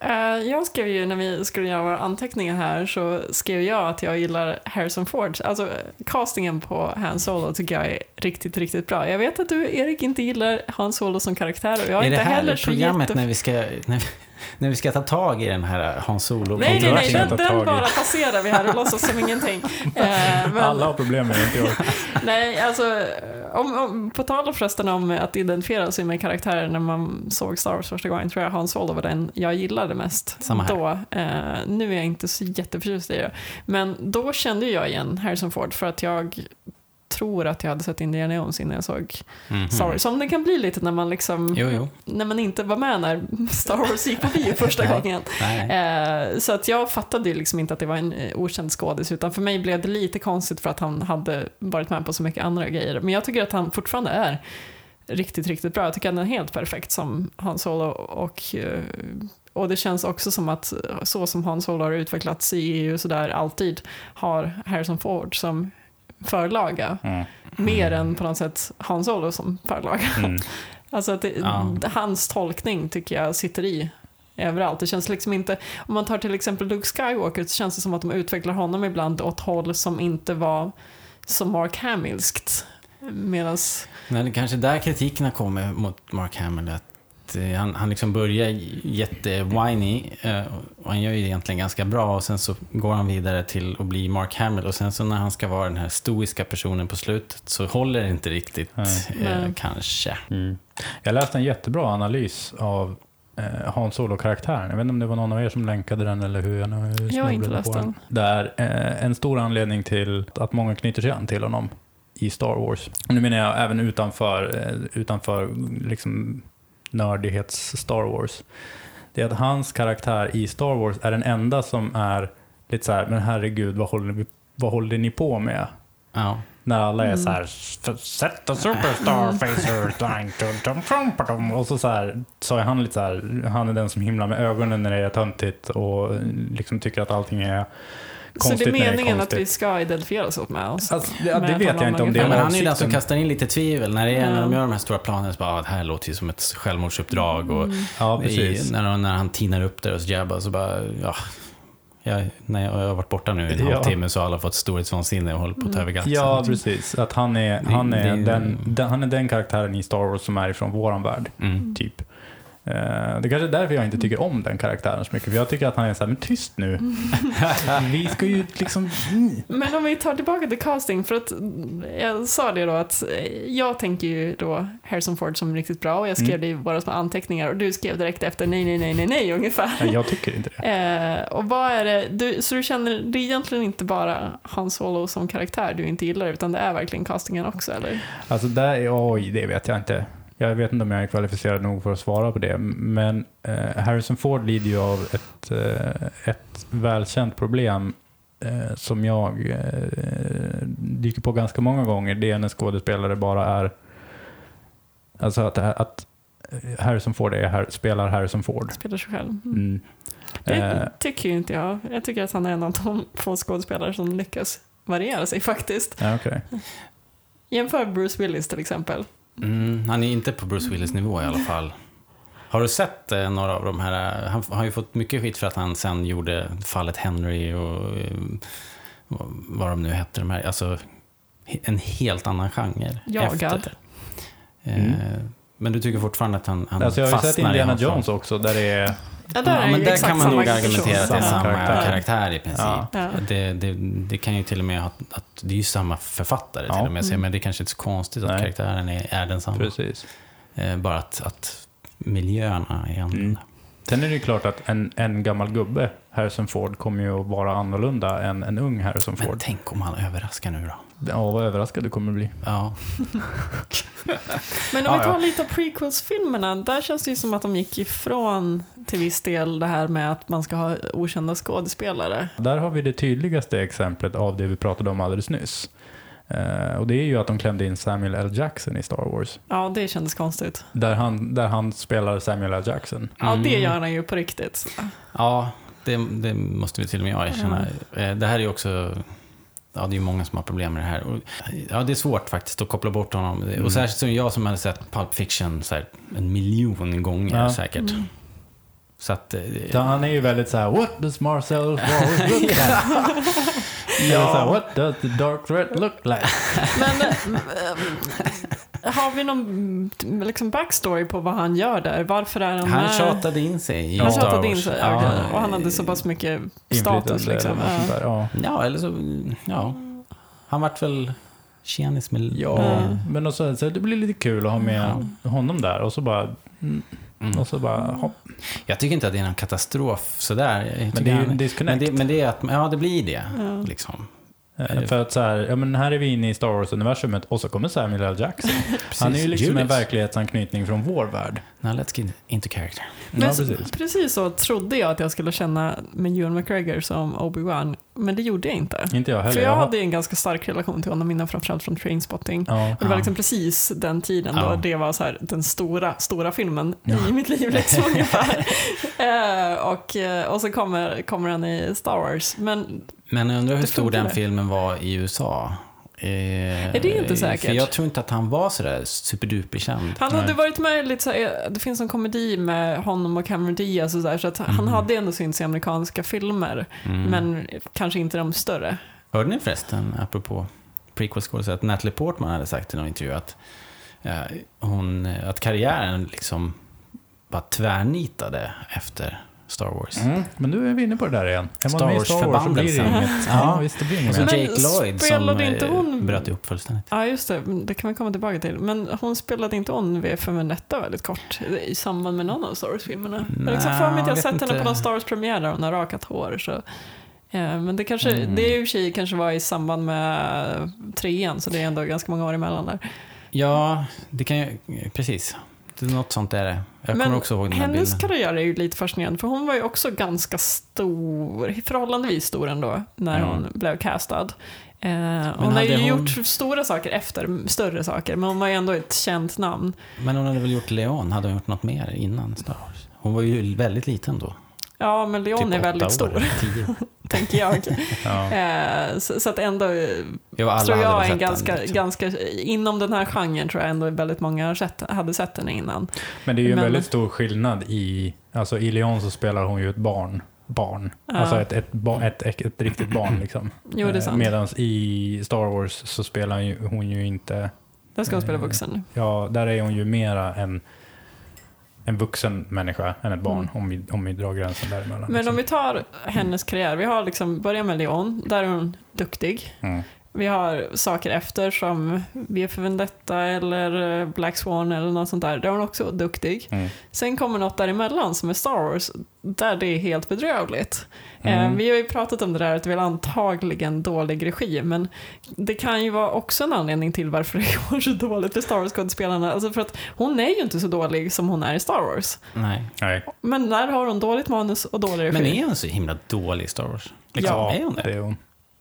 Eh, jag skrev ju, när vi skulle göra våra anteckningar här, så skrev jag att jag gillar Harrison Ford. Alltså, castingen på Han Solo tycker jag är riktigt, riktigt bra. Jag vet att du, Erik, inte gillar Han Solo som karaktär och jag är, är det inte här heller så programmet jätte... när vi, ska, när, vi, när vi ska ta tag i den här Hans Solo? Nej, nej, nej, den, ta den bara passerar vi här och låtsas som ingenting. Eh, men- Alla har problem med det, inte jag. Nej, alltså, om, om, på tal förresten om att identifiera sig med karaktärer när man såg Star Wars första gången tror jag Han Solo var den jag gillade mest. Samma här. Då, eh, nu är jag inte så jätteförtjust i det. Men då kände jag igen Harrison Ford för att jag tror att jag hade sett Indiana Jones innan jag såg Mhm. Star Wars. Som det kan bli lite när man liksom, Jo, jo. när man inte var med när Star Wars gick på bio första gången. Nej. Eh, så att jag fattade ju liksom inte att det var en eh, okänd skådis, utan för mig blev det lite konstigt för att han hade varit med på så mycket andra grejer. Men jag tycker att han fortfarande är riktigt, riktigt bra. Jag tycker att han är helt perfekt som Han Solo och eh, och det känns också som att så som Han Solo har utvecklats i EU så där alltid har Harrison Ford som förlaga. Mm. Mer än på något sätt Han Solo som förlaga. Mm. Alltså att det, Ja. hans tolkning tycker jag sitter i överallt. Det känns liksom inte, om man tar till exempel Luke Skywalker så känns det som att de utvecklar honom ibland åt håll som inte var så Mark Hamillskt. Medan, Men det kanske där kritiken har kommit mot Mark Hamill. Att eh, han, han liksom börjar jätte-whiny eh, och han gör ju egentligen ganska bra och sen så går han vidare till att bli Mark Hamill och sen så när han ska vara den här stoiska personen på slutet så håller det inte riktigt Nej. eh, Nej. kanske. Mm. Jag läste en jättebra analys av eh, Hans Solo-karaktären. Jag vet inte om det var någon av er som länkade den eller hur jag nu Jag har inte läst på den. Där eh, en stor anledning till att många knyter sig an till honom i Star Wars. Och nu menar jag även utanför, eh, utanför liksom nördighets-Star Wars. Det är att hans karaktär i Star Wars är den enda som är lite så här, men herregud, vad håller, vi, vad håller ni på med? Ja. När alla är Mm. så här, set the superstar dum." och så, så här, så är han lite så här, han är den som himlar med ögonen när det är töntigt och liksom tycker att allting är så det är när det är meningen att vi ska identifiera oss med oss? Alltså, det, ja, det med vet jag inte om det är men han är ju den som kastar in lite tvivel. När, det är, när de gör de här stora planerna så bara, ah, det här låter ju som ett självmordsuppdrag. Och Ja, i, när, när han tinar upp där hos Jabba så bara, ja. Jag, när jag, har varit borta nu i en Ja. halvtimme så har alla fått storhetsvansinne och håller på att ta över gatsen. Ja, precis. Att han är, Det- han, är det- den, den, han är den karaktären i Star Wars som är ifrån våran värld, Mm. typ. Eh, det kanske är därför jag inte tycker om den karaktären så mycket, för jag tycker att han är så här, men tyst nu. Vi ska ju liksom... Men om vi tar tillbaka till casting, för att jag sa det då att eh, jag tänker ju då Harrison Ford som riktigt bra och jag skrev Mm. det i våra små anteckningar och du skrev direkt efter nej, nej, nej, nej, nej ungefär. Nej, jag tycker inte det. Eh, och vad är det, du, så du känner, det är egentligen inte bara Han Solo som karaktär du inte gillar utan det är verkligen castingen också eller? Alltså där, oj, det vet jag inte. Jag vet inte om jag är kvalificerad nog för att svara på det. Men eh, Harrison Ford lider ju av ett, eh, ett välkänt problem eh, som jag dyker på ganska många gånger. Det är när skådespelare bara är... Alltså att, att Harrison Ford är, spelar Harrison Ford. Spelar sig själv. Mm. Mm. Det tycker ju inte jag. Jag tycker att han är en av de få skådespelare som lyckas variera sig faktiskt. ja, okej. Jämför Bruce Willis till exempel. Mm, han är inte på Bruce Willis nivå i alla fall. Har du sett eh, några av de här? eh, Han har ju fått mycket skit för att han sen gjorde fallet Henry och eh, vad- de nu hette. De här, alltså, en helt annan genre. Jagad. Efter. Eh, Mm. Men du tycker fortfarande att han, han Alltså jag har ju sett Indiana? Jones också, där det är... Ja, där Ja, är men där kan man nog argumentera att det är Samma karaktär. karaktär, i princip. Ja. Det, det, det kan ju till och med ha att det är ju samma författare Ja. till och med, Mm. men det är kanske inte så konstigt att Nej. karaktären är, är densamma. Precis. Eh, bara att, att miljöerna är annorlunda. Mm. Sen är det ju klart att en, en gammal gubbe, Harrison Ford, kommer ju att vara annorlunda än en ung Harrison Men Ford. tänk om han överraskar nu då. Ja, vad överraskad du kommer bli. Ja. Men om vi tar lite av prequels-filmerna, där känns det ju som att de gick ifrån till viss del det här med att man ska ha okända skådespelare. Där har vi det tydligaste exemplet av det vi pratade om alldeles nyss. Eh, och det är ju att de klämde in Samuel L. Jackson i Star Wars. Ja, det kändes konstigt. Där han, där han spelar Samuel L. Jackson. Ja, det Mm. gör han ju på riktigt. Ja, det, det måste vi till och med erkänna. Eh, Det här är ju också... Ja, det är ju många som har problem med det här. Och, ja, det är svårt faktiskt att koppla bort honom. Mm. Och särskilt som jag som hade sett Pulp Fiction så här, en miljon gånger Ja. säkert. Mm. Så att... eh, Så han är ju väldigt så här: What does Marcel Wallace look like? ja. så här, What does the dark threat look like? Men eh, har vi någon mm, liksom backstory på vad han gör där? Varför är han Han tjatade in sig i Han Star tjatade in sig, Ja. och han hade så pass mycket status liksom. eller Ja. Ja. Eller så... Ja. Han vart väl tjenis med... Ja, Mm. men också, så det blir lite kul att ha med honom där och så bara, mm, Mm. och så bara hopp. Jag tycker inte att det är någon katastrof sådär. Men det är ju en disconnect. men det, men det är att, ja det blir det. Liksom. Eh, För att så här, ja men här är vi inne i Star Wars-universumet och så kommer Samuel L. Jackson. Han är ju liksom en Julius. verklighetanknytning från vår värld. Now let's get into character. Men ja, precis. precis så trodde jag att jag skulle känna med Ewan McGregor som Obi-Wan, men det gjorde jag inte. Inte jag heller. För jag hade en ganska stark relation till honom innan, framförallt från Trainspotting. Ja. Och det var Ja. liksom precis den tiden då Ja. det var så här, den stora, stora filmen i mitt liv liksom ungefär. Eh, och, eh, och så kommer, kommer han i Star Wars. Men Men jag undrar hur stor den det. filmen var i USA. Eh, Är det inte säkert? För jag tror inte att han var sådär superduper känd. han Nej. hade varit med lite så här, det finns en komedi med honom och Cameron Diaz och så, där, så att han Mm. hade ändå synts i amerikanska filmer. Mm. Men kanske inte de större. Hörde ni förresten, apropå prequel att Natalie Portman hade sagt i någon intervju att, eh, hon, att karriären liksom bara tvärnitade efter Star Wars. Mm. Men nu är vi inne på det där igen. Är man Star med i Star Wars så blir det inget. Ja. Visst det blir inget Och så mer. Men Jake Lloyd som spelade inte eh, hon- bröt ihop fullständigt. Ja, just det. Det kan vi komma tillbaka till. Men hon spelade inte hon V för Vendetta väldigt kort i samband med någon av Star Wars-filmerna? Jag liksom för mig att jag sett henne på någon Star Wars-premiär där hon har rakat hår. Så. Eh, Men det kanske, Mm. det i och för sig kanske var i samband med trean, så det är ändå ganska många år emellan där. Ja, det kan ju, precis. Något sånt är det. Jag Men kommer också ihåg den här Hennes bilden. karriär är ju lite fascinerande, för hon var ju också ganska stor, förhållandevis stor ändå, när Ja. hon blev castad. Eh, hon har hade ju hon- gjort stora saker efter, större saker, men hon var ju ändå ett känt namn. Men hon hade väl gjort Leon? Hade hon gjort något mer innan Star Wars? Hon var ju väldigt liten då. Ja, men Leon Typ är åtta väldigt år, stor, Tio. tänker jag. Ja. Eh, så, så att ändå, eh, Jo, tror jag, en ganska, den, liksom. ganska, inom den här genren tror jag ändå väldigt många sett, hade sett henne innan. Men det är ju en Men- väldigt stor skillnad i, alltså i Leon så spelar hon ju ett barn. Barn. Ja. Alltså ett, ett, ett, ett, ett riktigt barn liksom. Jo, det är sant. Medan i Star Wars så spelar ju, hon ju inte, Där ska hon spela Eh, vuxen. ja där är hon ju mera en, en vuxen människa än ett barn. Mm. Om, vi, om vi drar gränsen däremellan. Men liksom. om vi tar hennes karriär, vi har liksom, börjar med Leon, där är hon duktig. mm. Vi har saker efter som V för Vendetta eller eh, Black Swan eller något sånt där. Där är hon också duktig. Mm. Sen kommer något däremellan som är Star Wars, där det är helt bedrövligt. Eh, Mm. vi har ju pratat om det där att det är väl antagligen dålig regi, men det kan ju vara också en anledning till varför det går så dåligt för Star Wars-skådespelarna. Alltså för att hon är ju inte så dålig som hon är i Star Wars. Nej. Nej. Men där har hon dåligt manus och dålig regi. Men är hon så himla dålig i Star Wars? Liksom, Ja, är hon det det? är hon.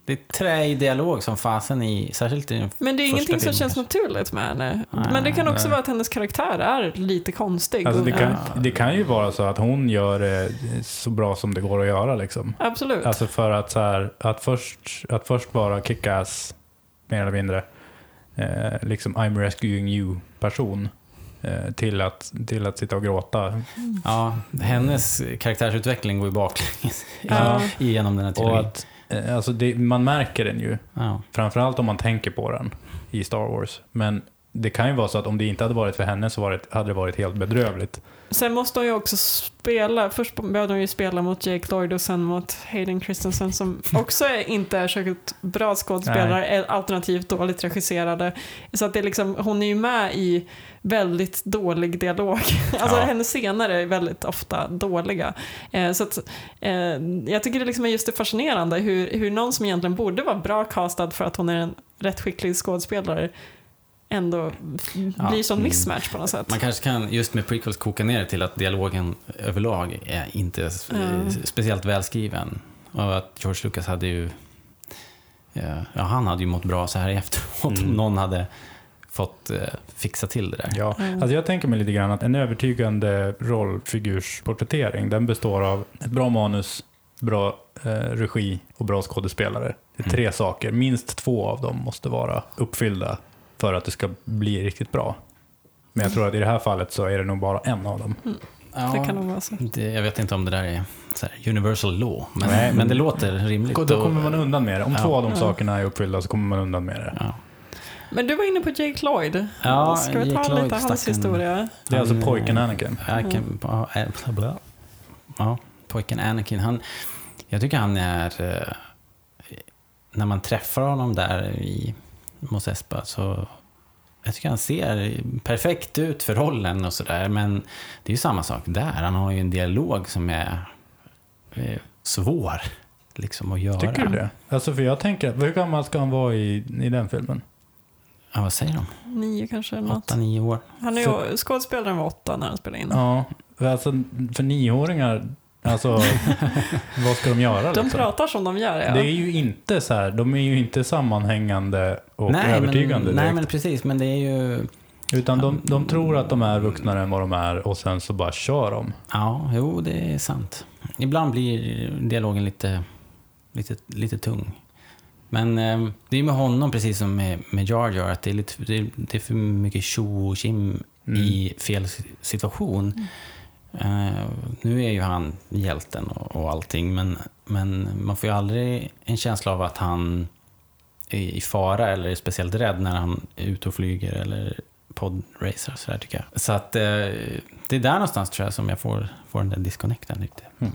Det är träig dialog som fasen i, särskilt i den Men det är ingenting som känns naturligt med henne. Nej, Men det kan också nej. vara att hennes karaktär är lite konstig. Alltså det, Och- kan, det kan ju vara så att hon gör det så bra som det går att göra liksom. absolut. Alltså för att, så här, att, först, att först vara kick-ass, mer eller mindre, eh, liksom I'm rescuing you-person, eh, till, att, till att sitta och gråta. Ja, hennes karaktärsutveckling går ju baklänges Ja. igenom den här Och trilogin. att, alltså det, man märker den ju, Ja. framförallt om man tänker på den i Star Wars. Men det kan ju vara så att om det inte hade varit för henne så var det, hade det varit helt bedrövligt. Sen måste hon ju också spela, först behövde hon ju spela mot Jake Lloyd och sen mot Hayden Christensen som också är, inte är särskilt bra skådespelare, alternativt dåligt regisserade. Så att det är liksom, hon är ju med i väldigt dålig dialog. Alltså Ja. hennes scener är väldigt ofta dåliga. Eh, så att, eh, jag tycker det liksom är just det fascinerande hur, hur någon som egentligen borde vara bra castad för att hon är en rätt skicklig skådespelare ändå Ja. blir som Mm. mismatch på något sätt. Man kanske kan just med prequels koka ner det till att dialogen överlag är inte Mm. speciellt välskriven. Och att George Lucas hade ju... Ja, ja, han hade ju mått bra så här efteråt Mm. om någon hade fått eh, fixa till det där. Ja, Mm. alltså jag tänker mig lite grann att en övertygande rollfigursporträttering, den består av ett bra manus, bra eh, regi och bra skådespelare. Det är tre saker, minst två av dem måste vara uppfyllda för att det ska bli riktigt bra. Men jag tror att i det här fallet så är det nog bara en av dem. Ja, Det kan nog vara så. det, jag vet inte om det där är så här, universal law, men, Nej, men, det låter rimligt. Då kommer man undan med det. Om Ja. två av de sakerna är uppfyllda så kommer man undan med det. Ja. Men du var inne på Jake Lloyd. Ja, Ska vi ta Jake Lloyd, lite hans stackaren. historia? Det är alltså pojken eh, Anakin. Anakin, ja, eh, bla, bla. ja, pojken Anakin. Han, jag tycker han är... eh, När man träffar honom där i Mos Espa så... Jag tycker han ser perfekt ut för rollen och sådär. Men det är ju samma sak där. Han har ju en dialog som är eh, svår liksom att göra. Tycker du det? Alltså för jag tänker, hur gammal ska han vara i, i den filmen? Ja, vad säger de? Nio kanske eller något. Åtta, nio år? Han är ju, skådespelaren var åtta när han spelade in. Ja, för alltså för nioåringar, alltså vad ska de göra De liksom? pratar som de gör, ja. Det är ju inte så här, de är ju inte sammanhängande och övertygande men, nej, men precis. Men det är ju... Utan de, de tror att de är vuxnare än vad de är och sen så bara kör de. Ja, jo, det är sant. Ibland blir dialogen lite, lite, lite tung. Men eh, det är med honom precis som med, med Jar Jar, att det är, lite, det är, det är för mycket tjo och tjim Mm. i fel situation. Eh, nu är ju han hjälten och, och allting, men, men man får ju aldrig en känsla av att han är i fara eller är speciellt rädd när han är ute och flyger eller podracer och sådär tycker jag. Så att eh, det är där någonstans tror jag som jag får, får den där disconnecten lite. Mm.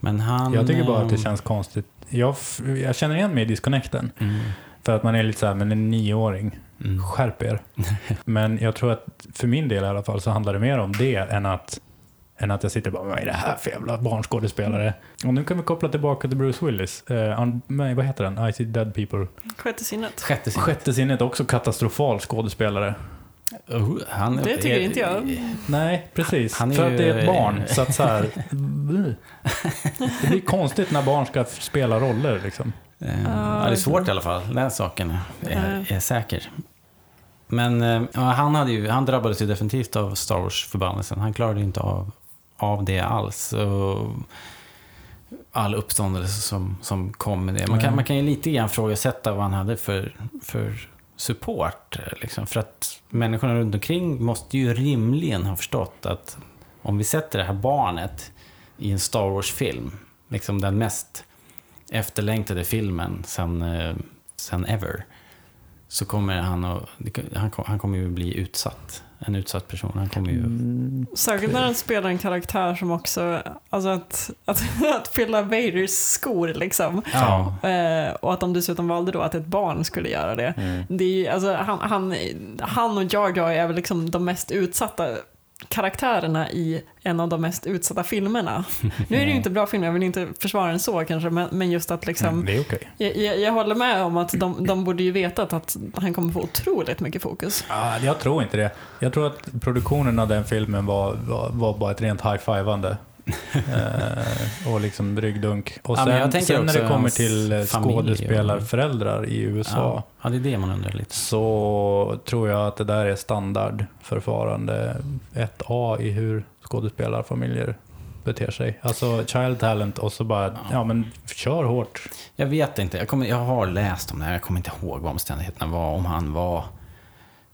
Men han... Jag tycker bara att det eh, känns konstigt. Jag, jag känner igen mig i disconnecten. Mm, För att man är lite så här, men en nioåring, mm. skärp er. Men jag tror att för min del i alla fall så handlar det mer om det än att, än att jag sitter och bara, vad är det här för jävla barnskådespelare? Och nu kan vi koppla tillbaka till Bruce Willis. Eh, un, nej, vad heter den? I see dead people. Sjätte sinnet. Sjätte sidan. Sjätte sinnet, också katastrofal skådespelare. Oh, han, Det tycker inte jag. Nej, precis. Han är för ju- att det är ett barn. Så att så här, det blir konstigt när barn ska spela roller liksom. Eh, ja, det är svårt i alla fall. Den saken är, är säker. Men ja, han, hade ju, han drabbades ju definitivt av Star Wars-förbannelsen. Han klarade ju inte av, av det alls. Och all uppståndelse som, som kom med det. Man kan, man kan ju lite grann frågasätta vad han hade för, för support. Liksom. För att människorna runt omkring måste ju rimligen ha förstått att om vi sätter det här barnet i en Star Wars-film, liksom den mest efterlängtade filmen sen, eh, sen ever, så kommer han att, han, han kommer ju bli utsatt. En utsatt person. Han kommer ju... Mm. Särskilt när han spelar en karaktär som också, alltså att, att, att fylla Vaders skor liksom. Ja. Eh, och att de dessutom valde då att ett barn skulle göra det. Mm. det är, alltså, han, han, han och Jar Jar är väl liksom de mest utsatta karaktärerna i en av de mest utsatta filmerna. Nu är det ju inte bra film, jag vill inte försvara den så kanske, men, men just att liksom, Mm, okej. jag, jag, jag håller med om att de, de borde ju vetat att han kommer få otroligt mycket fokus. Ah, jag tror inte det. Jag tror att produktionen av den filmen var, var, var bara ett rent high-fivande. Eh, och liksom ryggdunk. Och Ja, sen, tänker sen när det kommer till eh, och- skådespelarföräldrar i USA Ja, ja, det är det man undrar lite. så tror jag att det där är standardförfarande 1A i hur skådespelarfamiljer beter sig. Alltså child talent och så bara, ja, men kör hårt. Jag vet inte. Jag, kommer, jag har läst om det här. Jag kommer inte ihåg vad omständigheterna var. Om han var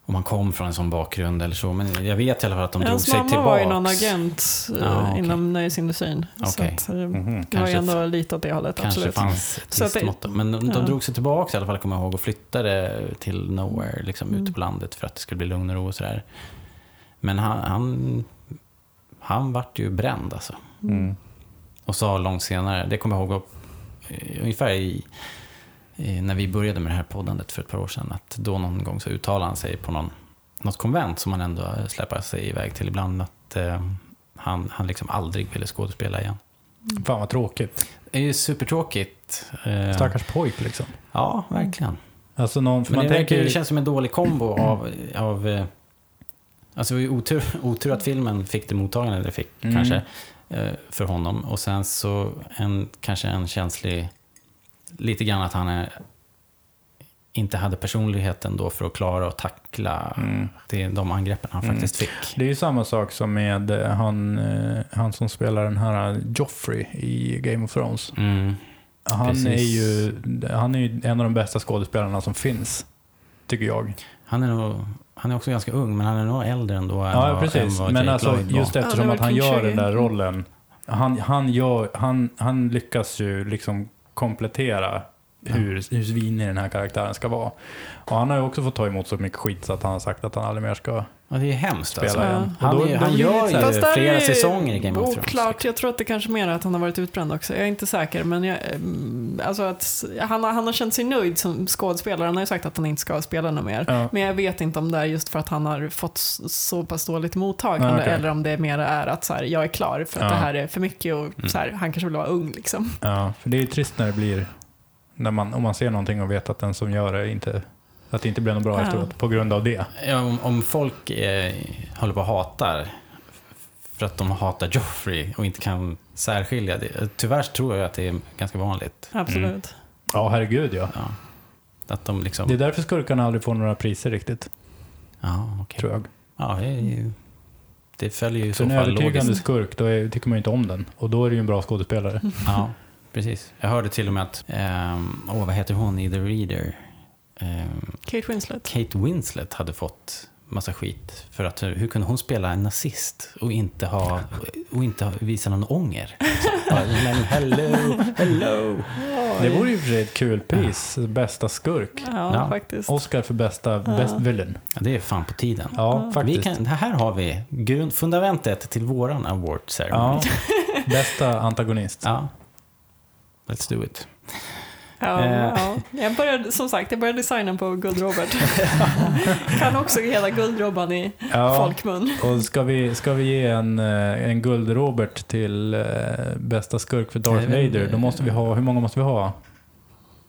om han kom från en sån bakgrund eller så. Men jag vet i alla fall att de drog Hans sig mamma tillbaks. var ju någon agent eh, Ja, okej. inom nöjesindustrin. Så Okej. att, eh, Mhm. det var ju Kanske ändå lite åt det hållet, Kanske absolut. fanns Så att mått. Men de, ja. drog sig tillbaka i alla fall, kommer jag ihåg, och flyttade till nowhere, liksom Mm. ute på landet för att det skulle bli lugn och ro och sådär. Men han, han, han vart ju bränd alltså. Mm. Och sa långt senare, det kommer jag ihåg eh, ungefär i, när vi började med det här poddandet för ett par år sedan, att då någon gång så uttalade han sig på någon, något konvent som han ändå släpar sig iväg till ibland, att eh, han, han liksom aldrig ville skådespela igen. Fan vad tråkigt. Det är ju supertråkigt. Eh, Stackars pojk liksom. Ja, verkligen. Alltså någon, Men man det, tänker det känns som en dålig kombo av... av eh, alltså det var ju otur, otur att filmen fick det mottagande det fick, Mm. kanske, eh, för honom. Och sen så en, kanske en känslig... Lite grann att han är, inte hade personligheten då för att klara och tackla Mm. det, de angreppen han Mm. faktiskt fick. Det är ju samma sak som med eh, han, eh, han som spelar den här Joffrey i Game of Thrones. Mm. Han Precis. är, ju, han är ju en av de bästa skådespelarna som finns, tycker jag. Han, är nog, han är också ganska ung, men han är nog äldre ändå än, Ja, vad- precis. än Men alltså, Lloyd var. just eftersom att han gör den där rollen. Han, han, gör, han, han lyckas ju liksom komplettera hur, hur svinig den här karaktären ska vara. Och han har ju också fått ta emot så mycket skit så att han har sagt att han aldrig mer ska Ja, det är hemskt spela alltså. igen. Han, då- är, då han gör ju Fast flera säsonger i Game of Thrones. Oklart, jag tror att det kanske mer är att han har varit utbränd också. Jag är inte säker, men jag, mm, alltså att han, har- han har känt sig nöjd som skådespelare. Han har ju sagt att han inte ska spela något mer. Ja. Men jag vet inte om det är just för att han har fått så pass dåligt mottagande Ja, okej. eller om det mer är att så här, jag är klar för att Ja. det här är för mycket och Mm. så här, han kanske vill vara ung liksom. Ja, för det är ju trist när det blir, när man, om man ser någonting och vet att den som gör det inte, att det inte blir något bra Ja. efteråt på grund av det. Ja, om, om folk eh, håller på och hatar för att de hatar Joffrey och inte kan särskilja det. Tyvärr så tror jag att det är ganska vanligt. Absolut. Ja, herregud ja. Ja. Att de liksom... Det är därför skurkarna aldrig får några priser riktigt, Ja, okej. tror jag. Ja, det, är ju, det följer ju i För så en fall övertygande logiskt. skurk, då är, tycker man ju inte om den. Och då är det ju en bra skådespelare. Ja, precis. Jag hörde till och med att, ehm, åh, vad heter hon i The Reader? Ehm, Kate Winslet. Kate Winslet hade fått massa skit för att hur kunde hon spela en nazist och inte ha och inte ha, visa någon ånger? Men hello, hello. Det vore ju för sig ett kul pris, bästa skurk. Ja, Ja. faktiskt. Oscar för bästa best villain. Ja, det är fan på tiden. Ja, faktiskt. kan, här har vi grund, fundamentet till våran award ceremony. Ja, bästa antagonist. Ja. Let's do it. Ja, Eh. ja. Jag började, som sagt, jag började designa på Guld-Robert. kan också hela Guldrobban i Ja, folkmun. och ska vi, ska vi ge en, eh, en guld-Robert till eh, bästa skurk för Darth Vader, då måste vi ha, hur många måste vi ha?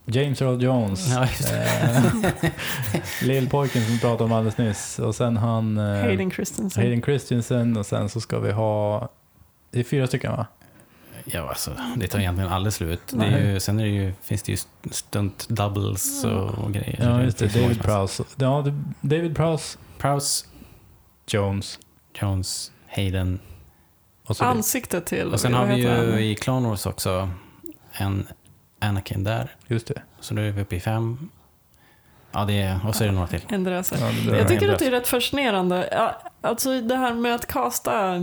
James Earl Jones, Ja, lillpojken som vi pratade om alldeles nyss, och sen han Hayden Christensen. Hayden Christensen och sen så ska vi ha, det är fyra stycken va? Ja, alltså, det tar egentligen aldrig slut. Det är ju, sen är det ju, finns det ju stunt doubles och, och grejer. Ja, just det. David Prowse. Ja, David Prowse, Prowse, Jones Jones, Hayden. och. Ansiktet till, Och sen har vi ju han? i Clone Wars också en Anakin där. Just det. Så nu är vi uppe i fem. Ja, det är, och så är det några till. Ja, det där Jag tycker att det är rätt fascinerande. Alltså det här med att kasta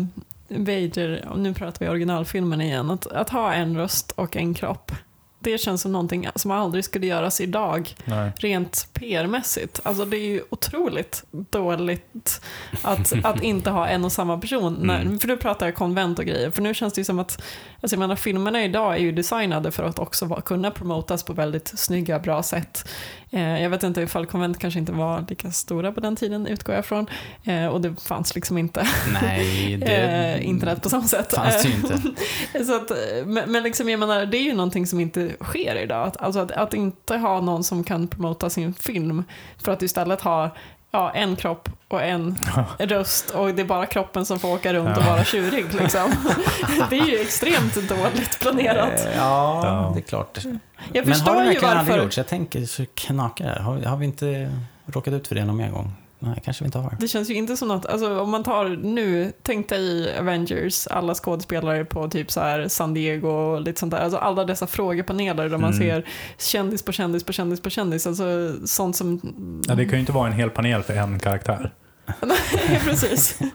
Vader, och nu pratar vi originalfilmen igen, att, att ha en röst och en kropp. Det känns som någonting som aldrig skulle göras idag, Nej. rent PR-mässigt. Alltså det är ju otroligt dåligt att, att inte ha en och samma person. När, Mm. för nu pratar jag konvent och grejer, för nu känns det ju som att, alltså jag menar filmerna idag är ju designade för att också vara, kunna promotas på väldigt snygga, bra sätt. Eh, jag vet inte ifall konvent kanske inte var lika stora på den tiden, utgår jag från. Eh, och det fanns liksom inte Nej, det eh, internet på samma sätt. fanns det inte. så att, men liksom, jag menar, det är ju någonting som inte sker idag. Att, alltså att, att inte ha någon som kan promota sin film för att istället ha ja, en kropp och en röst och det är bara kroppen som får åka runt och vara tjurig. Liksom. det är ju extremt dåligt planerat. Eh, Ja, det är klart. Jag Men har förstår det ju verkligen aldrig varför. gjorts? Jag tänker så knakar det. Har, har vi inte råkat ut för det någon mer gång? Nej, kanske vi inte har. Det känns ju inte som något, alltså om man tar nu, tänk dig Avengers, alla skådespelare på typ så här San Diego och lite sånt där, alltså alla dessa frågepaneler där man Mm. ser kändis på kändis på kändis på kändis, alltså sånt som... Ja, det kan ju inte vara en hel panel för en karaktär. Nej, precis.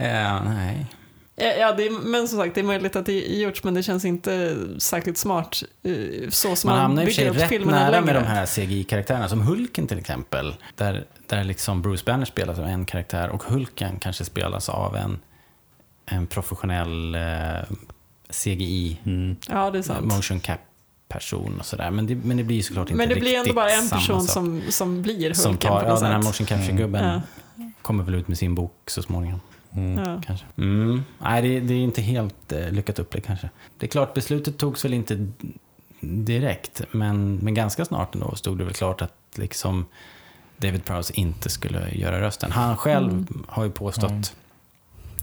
Eh, nej. Ja, ja det är, men som sagt, det är möjligt att det är gjorts, men det känns inte särskilt smart eh, så som Man man, hamnar sig bygger upp rätt filmerna nära längre. med de här CGI-karaktärerna, som Hulken till exempel. Där, där liksom Bruce Banner spelas av en karaktär och Hulken kanske spelas av en, en professionell eh, CGI, Ja, det är sant. motion cap-person och sådär. Men det, men det blir såklart inte Men det blir ändå riktigt bara en samma person sak. som, som blir Hulken som tar, på ja, något den här sätt. motion capture-gubben Ja. kommer väl ut med sin bok så småningom. Mm. Ja. Kanske. Mm. Nej, det, det är inte helt eh, lyckat upplägg kanske. Det är klart, beslutet togs väl inte direkt, men, men ganska snart ändå stod det väl klart att liksom David Prowse inte skulle göra rösten. Han själv Mm. har ju påstått Mm.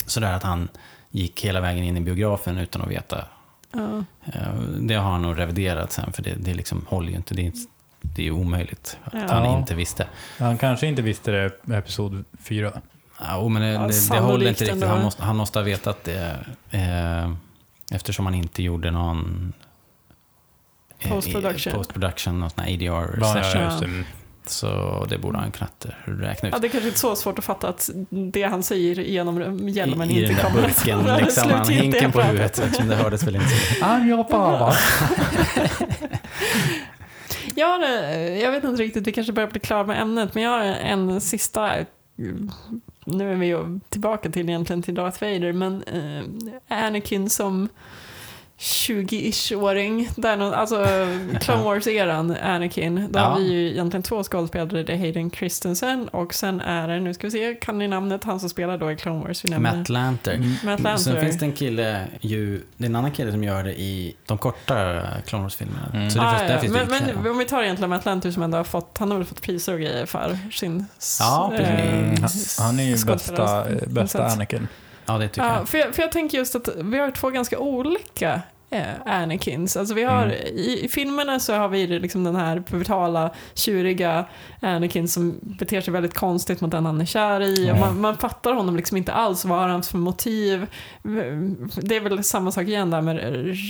sådär att han gick hela vägen in i biografen utan att veta. Ja. Eh, Det har han nog reviderat sen, för det, det liksom håller ju inte. Det är, det är ju omöjligt att Ja. han inte visste. Han kanske inte visste det i episod fyra. Ja, men det, Ja, det, det håller inte riktigt. Han måste, han måste ha vetat det. Eh, eftersom han inte gjorde någon... eh, Post-production. i- Post-production, någon sån här ADR session. ja. Så det borde han kunnat räkna ut. Ja, det är kanske inte så svårt att fatta att det han säger genom hjälmen I, i inte den där kommer burken, vara liksom, han hinken på huvudet. Eftersom det hördes väl inte. I'm your father. Jag, har, eh, jag vet inte riktigt, vi kanske börjar bli klara med ämnet, men jag har en sista, nu är vi ju tillbaka till egentligen till Darth Vader, men eh, Anakin som 20-ish-åring, där någon, alltså Clone Wars-eran Anakin, då Ja. har vi ju egentligen två skådespelare, det är Hayden Christensen och sen är det, nu ska vi se, kan ni namnet, han som spelar då i Clone Wars, vi nämner Matt Lanter. Mm. Matt Lanter. Sen finns det en kille, ju, det är en annan kille som gör det i de korta Clone Wars-filmerna. Mm. Så det Ah, ja. finns det men, ju men om vi tar egentligen Matt Lanter som ändå har fått, han har väl fått priser och grejer för sin Ja, precis. eh, Mm, han, han är ju bästa, bästa. Anakin. Ja, det tycker Ja, jag. för, jag, för jag tänker just att vi har två ganska olika eh, Anakins. Alltså vi har, Mm. i, I filmerna så har vi liksom den här pubertala, tjuriga Anakin som beter sig väldigt konstigt mot den han är kär i. Och Ja. man, man fattar honom liksom inte alls. Vad har han för motiv? Det är väl samma sak igen där med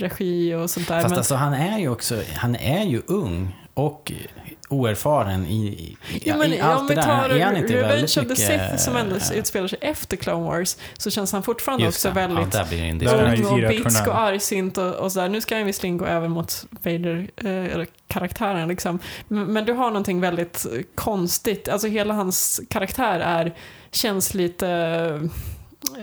regi och sånt där. Fast men, alltså han är ju också, han är ju ung och oerfaren i, i, Ja, men i om allt vi det där. tar Är han inte Revenge väldigt of the. Sith som ändå utspelar sig efter Clone Wars så känns han fortfarande Just också det. väldigt Ja, blir bitsk och argsint och, och sådär. Nu ska han visserligen gå över mot Vader, eh, eller karaktären liksom. Men, men du har någonting väldigt konstigt, alltså hela hans karaktär är, känns lite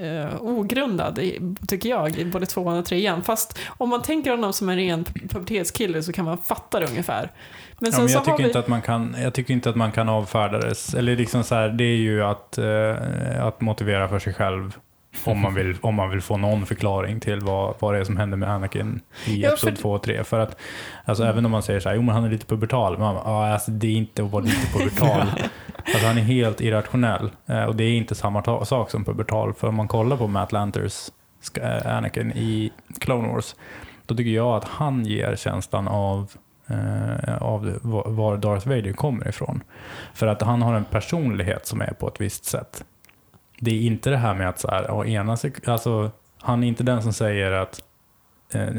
eh, ogrundad, tycker jag, i både tvåan och trean. Fast om man tänker honom som en ren pubertetskille så kan man fatta det ungefär. Men Ja, men jag, tycker vi... inte att man kan, jag tycker inte att man kan avfärda det. Eller liksom så här, det är ju att, eh, att motivera för sig själv. Om man vill, om man vill få någon förklaring till vad, vad det är som händer med Anakin i Ja, Episod för- 2 och 3. För att, alltså, även om man säger så här, jo men han är lite pubertal. Men, ja, alltså, det är inte att vara lite pubertal. alltså, han är helt irrationell. Eh, och det är inte samma sak som pubertal. För om man kollar på Matt Lanters eh, Anakin i Clone Wars. Då tycker jag att han ger känslan av eh, av var Darth Vader kommer ifrån. För att han har en personlighet som är på ett visst sätt. Det är inte det här med att så här, ena alltså, han är inte den som säger att eh,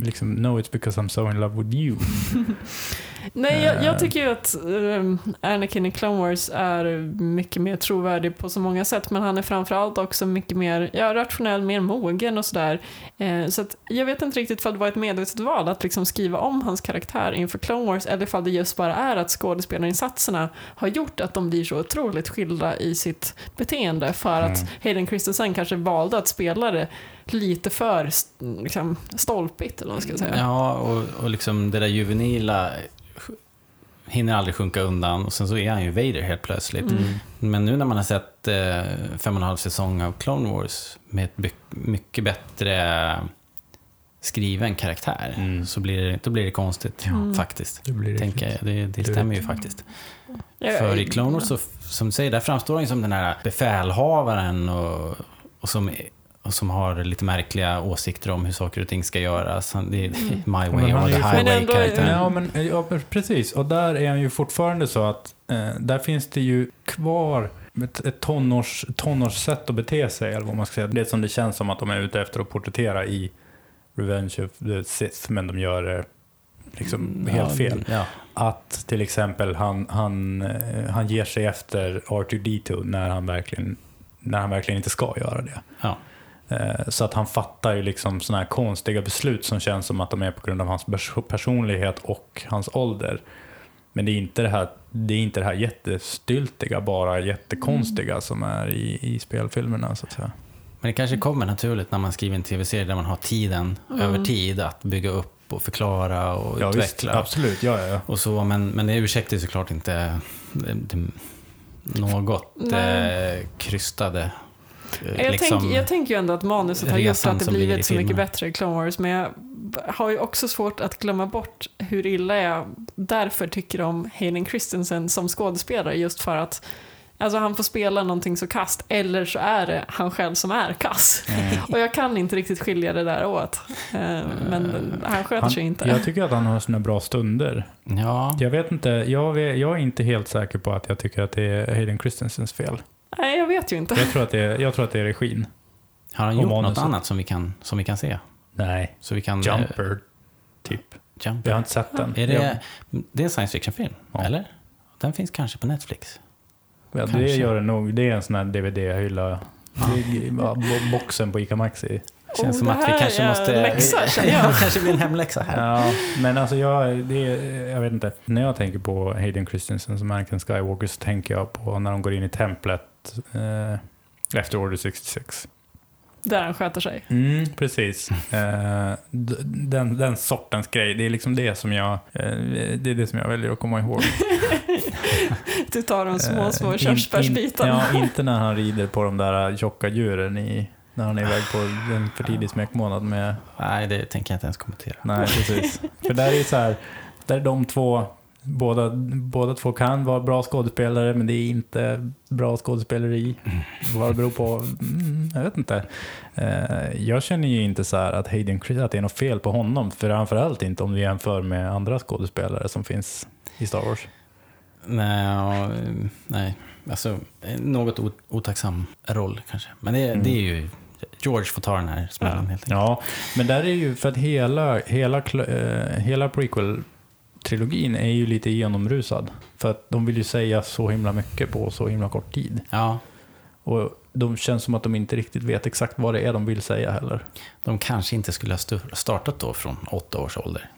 liksom, no it's because I'm so in love with you. Nej, jag, Eh. jag tycker ju att um, Anakin i Clone Wars är mycket mer trovärdig på så många sätt, men han är framförallt också mycket mer ja, rationell, mer mogen och sådär. Eh, så att jag vet inte riktigt om det var ett medvetet val att liksom skriva om hans karaktär inför Clone Wars, eller om det just bara är att skådespelarinsatserna har gjort att de blir så otroligt skilda i sitt beteende, för att Mm. Hayden Christensen kanske valde att spela det lite för liksom, stolpigt, eller vad man ska säga. Ja, och, och liksom det där juvenila hinner aldrig sjunka undan och sen så är han ju Vader helt plötsligt. Mm. Men nu när man har sett eh, fem och en halv säsong av Clone Wars med ett mycket bättre skriven karaktär Mm. så blir det, då blir det konstigt Mm. faktiskt. Det blir Tänker jag. Det, det stämmer ju faktiskt. För i Clone Wars, så, som du säger, där framstår han ju som den här befälhavaren och, och, som, och som har lite märkliga åsikter om hur saker och ting ska göras. Han, det är Mm. my Men way or är the highway-karaktären. Ja, men, ja, precis. Och där är han ju fortfarande så att eh, där finns det ju kvar ett, ett tonårs, tonårssätt att bete sig, eller vad man ska säga. Det som det känns som att de är ute efter att porträttera i Revenge of the Sith, men de gör det liksom helt fel. Ja. Att till exempel han, han, eh, han ger sig efter R2D2 när han verkligen, när han verkligen inte ska göra det. Ja. Eh, Så att han fattar ju liksom sådana här konstiga beslut som känns som att de är på grund av hans pers- personlighet och hans ålder. Men det är inte det här, det är inte det här jättestyltiga, bara jättekonstiga som är i, i spelfilmerna så att säga. Men det kanske kommer naturligt när man skriver en tv-serie där man har tiden över tid att bygga upp och förklara och Ja, visst, utveckla. absolut, ja, ja. Och så, men, men det ursäktar ju såklart inte det, det, något eh, krystade. Eh, Jag, liksom, tänk, jag tänker ju ändå att manuset har gjort att det blivit så mycket bättre i Clone Wars, men jag har ju också svårt att glömma bort hur illa jag därför tycker om Hayden Christensen som skådespelare, just för att Alltså han får spela någonting så kast, eller så är det han själv som är kass. Mm. Och jag kan inte riktigt skilja det där åt. Eh, Men han sköter Han, sig inte. jag tycker att han har sina bra stunder. Ja, Jag vet inte, jag, vet, jag är inte helt säker på att jag tycker att det är Hayden Christensens fel. Nej, jag vet ju inte. Jag tror att det är, jag tror att det är regin. har han och gjort något manuset. annat som vi kan, som vi kan se? Nej, Så vi kan, Jumper, typ. Eh, Jumper. Jag har inte sett den. Är det, det är en science fiction-film, Ja. eller? Den finns kanske på Netflix. Ja, det Kanske. gör det nog. Det är en sån här DVD-hylla. Det är bo- Boxen på ICA Maxi. Känns Oh, som det att vi här kanske är måste... läxa, känner jag. Det kanske blir en hemläxa här. Ja, men alltså jag, det är, jag vet inte. När jag tänker på Hayden Christensen som Anakin Skywalker så tänker jag på när de går in i templet eh, efter Order 66. Där han sköter sig. Mm, precis. Eh, den, den sortens grej. Det är liksom det som jag, eh, det är det som jag väljer att komma ihåg. Du tar de små, Eh, små in- körsbärsbitarna. in- Ja, inte när han rider på de där tjocka djuren i, när han är iväg på en för tidig smekmånad med Nej, det tänker jag inte ens kommentera. Nej, precis. För där är så här, där är de två, båda, båda två kan vara bra skådespelare, men det är inte bra skådespeleri. Vad det beror på, mm, jag vet inte. Eh, jag känner ju inte så här att Hayden Christensen, att det är något fel på honom, framförallt inte om du jämför med andra skådespelare som finns i Star Wars. Nej, ja, nej. Alltså, något otacksam roll kanske. Men det, Mm. det är ju... George får ta den här smällen helt enkelt. Ja, men där är ju för att hela, hela, eh, prequel-trilogin är ju lite genomrusad. För att de vill ju säga så himla mycket på så himla kort tid. Ja, Och de känns som att de inte riktigt vet exakt vad det är de vill säga heller. de kanske inte skulle ha startat då från åtta års ålder.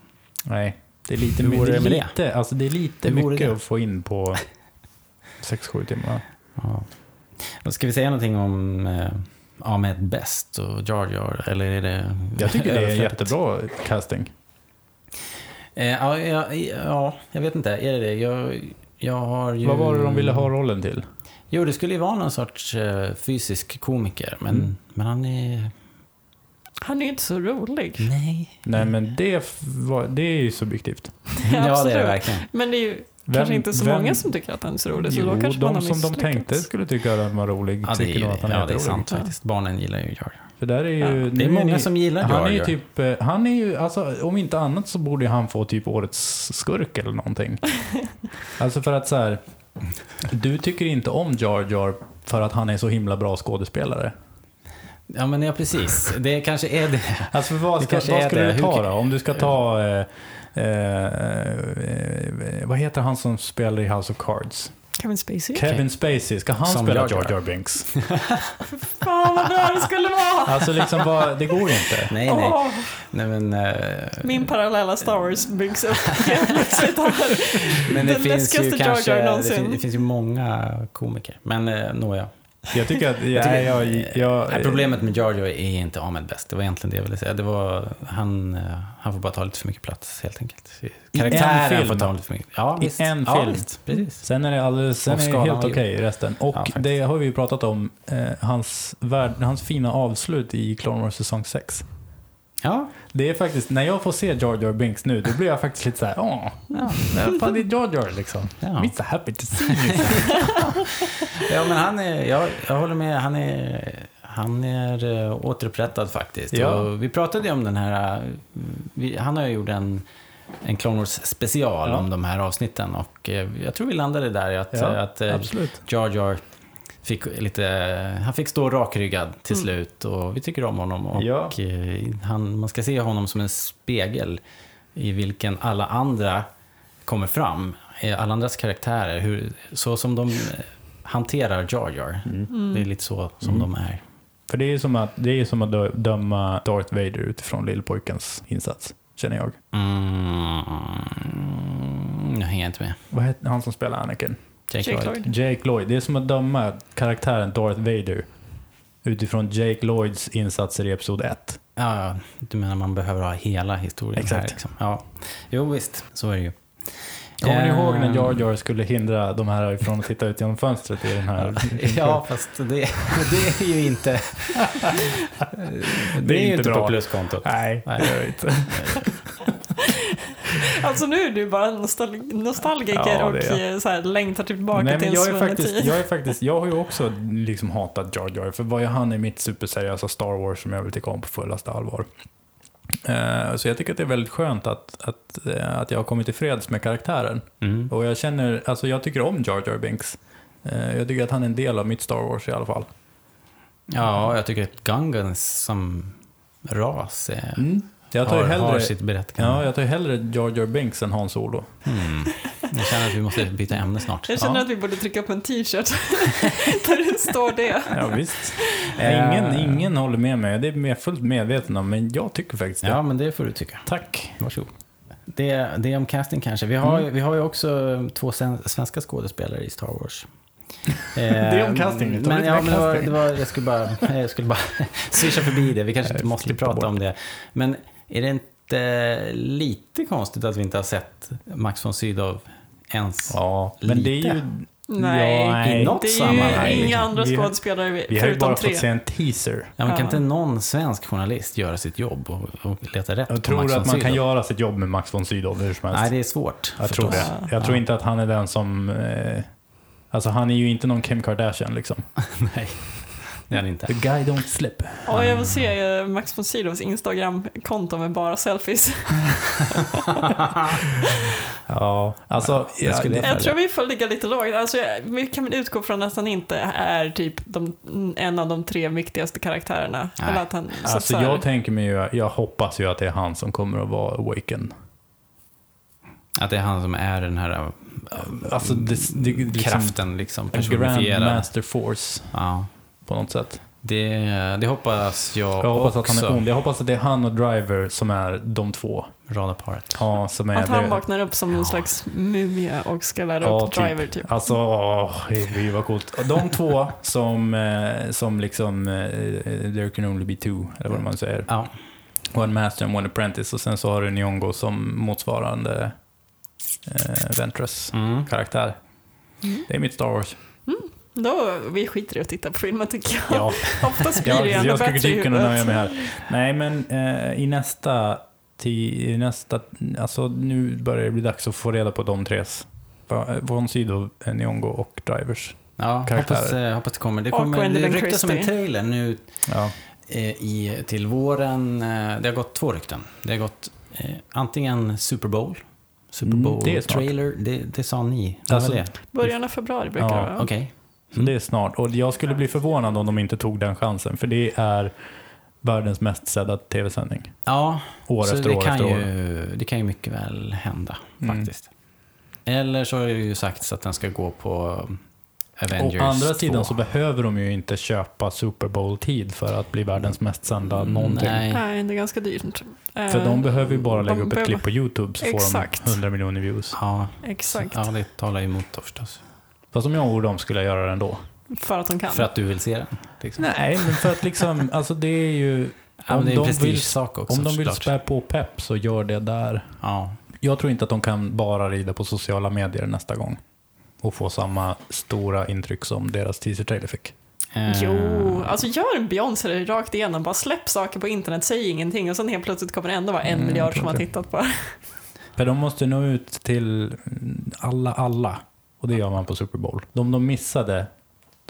Nej, det är lite, Hur det det lite, alltså det är lite mycket det? att få in på 6-7 timmar. Ja. Ska vi säga någonting om eh, Ahmed Best och Jar Jar? Eller är det Jag tycker det är jättebra casting. Eh, ja, ja, ja, jag vet inte. Är det det? Jag, jag har ju... Vad var det de ville ha rollen till? Jo, det skulle ju vara någon sorts eh, fysisk komiker, men, Mm. men han är... Han är inte så rolig. Nej. Nej, men det, var, det är ju subjektivt. Ja, det är det verkligen. Men det är ju Vem- kanske inte så vem- många som tycker att han är så rolig, så Jo, då kanske de man har som de tänkte skulle tycka att han var rolig Ja, tycker nog att han är ja, det är sant faktiskt. Barnen gillar ju Jar Jar. För där är ju... Ja, Det är många ni- som gillar Han Jar är ju Jar. typ, eh, han är ju, alltså om inte annat så borde han få typ årets skurk eller någonting. alltså för att så här, du tycker inte om Jar Jar för att han är så himla bra skådespelare. Ja, men ja, precis. Det kanske är det. Alltså vad, ska, vad är det. du ta då? Om du ska ta, eh, eh, eh, vad heter han som spelar i House of Cards? Kevin Spacey? Kevin Spacey, ska han Som spela Jar Jar Jar. Jar Binks? Fan vad bra det skulle vara! Alltså liksom, vad, det går ju inte. Nej, nej. Åh, nej men, eh, min parallella Star Wars byggs upp helt plötsligt här. men det den finns läskigaste ju Jar Jar kanske... Det, någonsin. fin, det finns ju många komiker. Men eh, nåja. Jag tycker att, Jag jag, tycker- jag, jag, Nej, problemet med Jar Jar är inte Ahmed Best. Det var egentligen det jag ville säga. Det var, han, eh, han får bara ta lite för mycket plats helt enkelt. en Karaktären får ta lite för mycket. Ja, I visst. en ja, film. Visst, precis. Sen är det, alldeles, sen är det helt okej resten. Och Ja, det har vi ju pratat om, eh, hans, värld, hans fina avslut i Clone Wars säsong 6. Ja, Det är faktiskt, när jag får se Jar Jar Binks nu, då blir jag faktiskt lite såhär, åh, ja. fan är Jar Jar liksom? Ja. I'm so happy to see you. ja men han är, jag, jag håller med, han är, han är uh, återupprättad faktiskt. Ja. Och vi pratade ju om den här, eh, vi, han har ju gjort en en Clone Wars special Ja. om de här avsnitten. Och eh, jag tror vi landade där i att, Ja, att eh. Jar Jar fick lite, han fick stå rakryggad till Mm. slut och vi tycker om honom. Och Ja. eh, han, man ska se honom som en spegel i vilken alla andra kommer fram. Eh, Alla andras karaktärer, hur, så som de eh, hanterar Jar Jar. Mm. Det är lite så som Mm. de är. För det är som att, det är som att dö- döma Darth Vader utifrån lillpojkens insats, känner jag. Mm, jag hänger inte med. Vad heter han som spelar Anakin? Jake, Jake Lloyd. Lloyd. Jake Lloyd. Det är som att döma karaktären Darth Vader utifrån Jake Lloyds insatser i Episod 1. Ja, ja, du menar man behöver ha hela historien Exakt. här liksom. Ja, jo visst, så är det ju. Kommer ni ihåg när Ehm, Jar Jar skulle hindra de här ifrån att titta ut genom fönstret i den här? Ja, fast det, det är ju inte... det är ju inte inte bra. på pluskontot. Nej, det gör det inte. Alltså nu är du bara nostal nostalgiker Ja, och jag. så här, längtar tillbaka Nej, till jag är, faktiskt, jag är faktiskt, jag har ju också liksom hatat Jar Jar, för vad är han i mitt superseriösa Star Wars som jag vill tycka om på fullaste allvar? Eh, så jag tycker att det är väldigt skönt att, att, eh, att jag har kommit till freds med karaktären. Mm. Och jag känner, alltså jag tycker om Jar Jar Binks. Eh, jag tycker att han är en del av mitt Star Wars i alla fall. Ja, jag tycker att Gungans som ras är, Mm. Jag tar ju har, har hellre, sitt berättigande. ja, jag tar hellre Jar Jar Binks än Han Solo. Mm. Jag känner att vi måste byta ämne snart. Jag känner Ja. att vi borde trycka upp en t-shirt där det står det. Ja, visst. Eh. ingen, ingen håller med mig, det är jag fullt medveten om, men jag tycker faktiskt det. Ja, men det får du tycka. Tack. Varsågod. Det, det är om casting kanske. Vi har, ju- vi har ju också två svenska skådespelare i Star Wars. det är om casting, ta Men, ja, men det var, casting. det var, jag skulle bara, jag skulle bara swisha förbi det. Vi kanske inte måste prata bort. om det. Men är det inte lite konstigt att vi inte har sett Max von Sydow ens? Ja, men det är ju... Lite. Nej, Ja, nej. I något det är sammanhang, ju inga liksom. andra Vi har- skådespelare Vi har ju bara tre. fått se en teaser. Ja, men kan Ja. inte någon svensk journalist göra sitt jobb och, och leta rätt Jag på tror Max von att man kan Sydow? göra sitt jobb med Max von Sydow hur som helst. Nej, det är svårt. jag tror förstås. det. Jag tror inte att han är den som... Eh, alltså han är ju inte någon Kim Kardashian liksom. Nej, det är det inte. The guy don't slip. Och jag vill se eh, Max von Sydows Instagram-konto med bara selfies. Ja, alltså... jag skulle- det- Jag tror vi får ligga lite lågt. Alltså, jag- vi kan väl utgå från att han inte är typ de, en av de tre viktigaste karaktärerna. Nej. Eller att han, Alltså här- jag tänker mig ju, jag hoppas ju att det är han som kommer att vara Awaken. Att det är han som är den här Alltså det, det, liksom, kraften liksom personifierad. Grandmaster Force Ja, på något sätt. det, det hoppas jag, Jag hoppas också. att han är ond. Jag hoppas att det är han och Driver som är de två. Radarparet. Ja, som är Att han det. vaknar upp som Ja. en slags mumie och ska lära Ja, upp typ. Driver typ. Alltså, åh, det var coolt. De två som, eh, som liksom, eh, there can only be two, eller vad man säger. Ja, One master and one apprentice. Och sen så har du Nyongo som motsvarande eh, Ventress mm. karaktär. Mm. Det är mitt Star Wars. Då, vi skiter i att titta på filmen tycker jag. Ja, Oftast blir jag, det ändå jag skulle bättre typ kunna nöja mig här. Nej, men eh, i nästa, ti, i nästa, alltså nu börjar det bli dags att få reda på de tres. Von Sydow, eh, Nyongo och Drivers. ja Karaktärer. hoppas, eh, hoppas det kommer. Det Och kommer det ryktas om en trailer nu Ja. eh, i, till våren. Eh, det har gått två rykten. Det har gått eh, antingen Super Bowl, Super Mm, Bowl det det, det sa ni. Alltså, det? Början av februari brukar Ja, det vara. Okej. Så det är snart. Och jag skulle bli förvånad om de inte tog den chansen. För det är världens mest sedda tv-sändning. Ja, År så efter det år kan efter år. ju, Det kan ju mycket väl hända Mm. faktiskt. Eller så har det ju sagts att den ska gå på Avengers Å andra 2. sidan så behöver de ju inte köpa Super Bowl-tid för att bli världens mest sända Mm, någonting. nej. Nej, det är ganska dyrt. För Eh, de behöver ju bara lägga de upp ett klipp på YouTube så Exakt. får de 100 miljoner views. Ja, Exakt, ja, det talar ju emot då förstås. Fast om jag vore dem skulle jag göra det ändå. för att de kan. För att du vill se den? Liksom. Nej, men för att liksom, alltså det är ju... Ja, om det är en de vill- också Om de vill spä på pepp så gör det där. Ja. Jag tror inte att de kan bara rida på sociala medier nästa gång. Och få samma stora intryck som deras teaser-trailer fick. Eh, Jo, alltså gör en Beyoncé rakt igenom. Bara släpp saker på internet, säg ingenting och sen helt plötsligt kommer det ändå vara en Mm, miljard som har tittat på. För de måste nå ut till alla, alla. Och det gör man på Super Bowl. De de missade,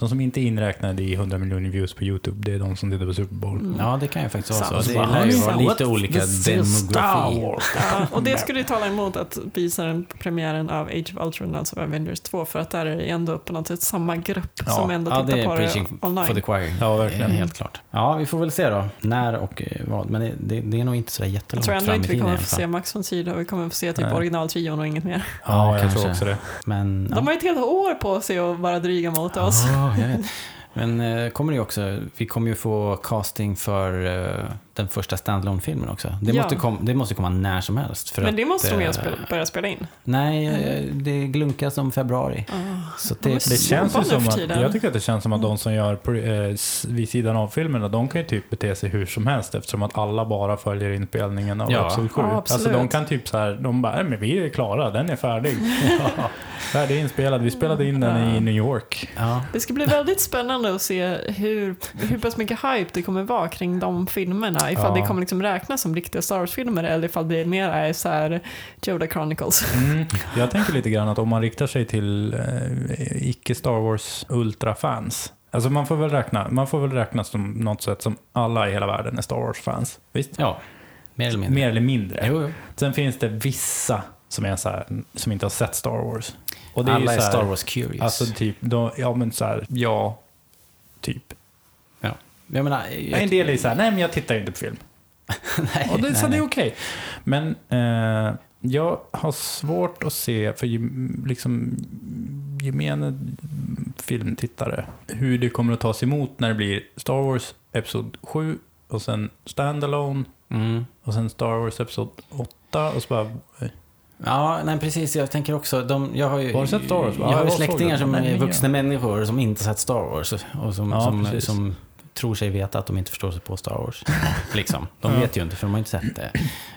de som inte är inräknade i 100 miljoner views på YouTube, det är de som tittar på Super Bowl. Mm. Ja, det kan ju faktiskt vara Sant. så. Det Bara, lär ju "Honey, vara lite olika demografi. Ja, och det skulle ju tala emot att visa den på premiären av Age of Ultron, alltså Avengers 2, för att där är det ändå på något sätt samma grupp Ja, som ändå Ja, tittar det är på preaching det for online. the choir. Ja, Eh, verkligen. Helt klart. Ja, vi får väl se då. När och eh, vad. Men det, det, det är nog inte så Jag jättelångt tror ändå fram i inte vi tiden i kommer alla få se. Max von Sydow, vi kommer få se typ originaltrion och inget mer. Ja, jag kanske. tror också det. Men, De har ju ett helt år på sig att vara dryga mot oss. Jag vet. Men eh, kommer det också, vi kommer ju få casting för eh, den första standalone-filmen också. Det, Ja. måste kom, det måste komma när som helst. För Men det att, måste de ju eh, spela, börja spela in. Nej, eh, det glunkas om februari. Ah. Så det, Det Så känns ju som att, jag tycker att det känns som att de som gör eh, vid sidan av filmerna, de kan ju typ bete sig hur som helst eftersom att alla bara följer inspelningen av Ja. Episod 7. Ja, alltså absolut. de kan typ så här, de bara, "Nej, men vi är klara, den är färdig. ja. Färdig inspelad, vi spelade in den i New York. ja. Det ska bli väldigt spännande att se hur, hur pass mycket hype det kommer vara kring de filmerna. Ifall Ja. det kommer liksom räknas som riktiga Star Wars-filmer eller ifall det mer är så här Yoda Chronicles. Mm. Jag tänker lite grann att om man riktar sig till eh, icke Star Wars ultra-fans. Alltså man får väl räkna, man får väl räkna som något sätt som alla i hela världen är Star Wars-fans. Visst? ja, mer eller mindre. Mer eller mindre. Jo, jo. Sen finns det vissa som, är så här, som inte har sett Star Wars. Och det är Alla ju är så här, Star Wars curious. Alltså typ, då, ja men så här, ja, typ. Jag menar, En del är så här, nej men jag tittar inte på film. nej, Och det, nej, så det är nej. okej. Men eh, jag har svårt att se, för liksom, gemene filmtittare, hur det kommer att tas emot när det blir Star Wars Episod 7 och sen Standalone Mm. och sen Star Wars Episod 8 och så bara, Ja, nej precis. Jag tänker också, de, jag har ju, Har sett Star Wars? Jag Ja, har ju jag släktingar som är vuxna människor som inte sett Star Wars och som, Ja, som, som tror sig veta att de inte förstår sig på Star Wars. liksom. De vet ju inte för de har inte sett det.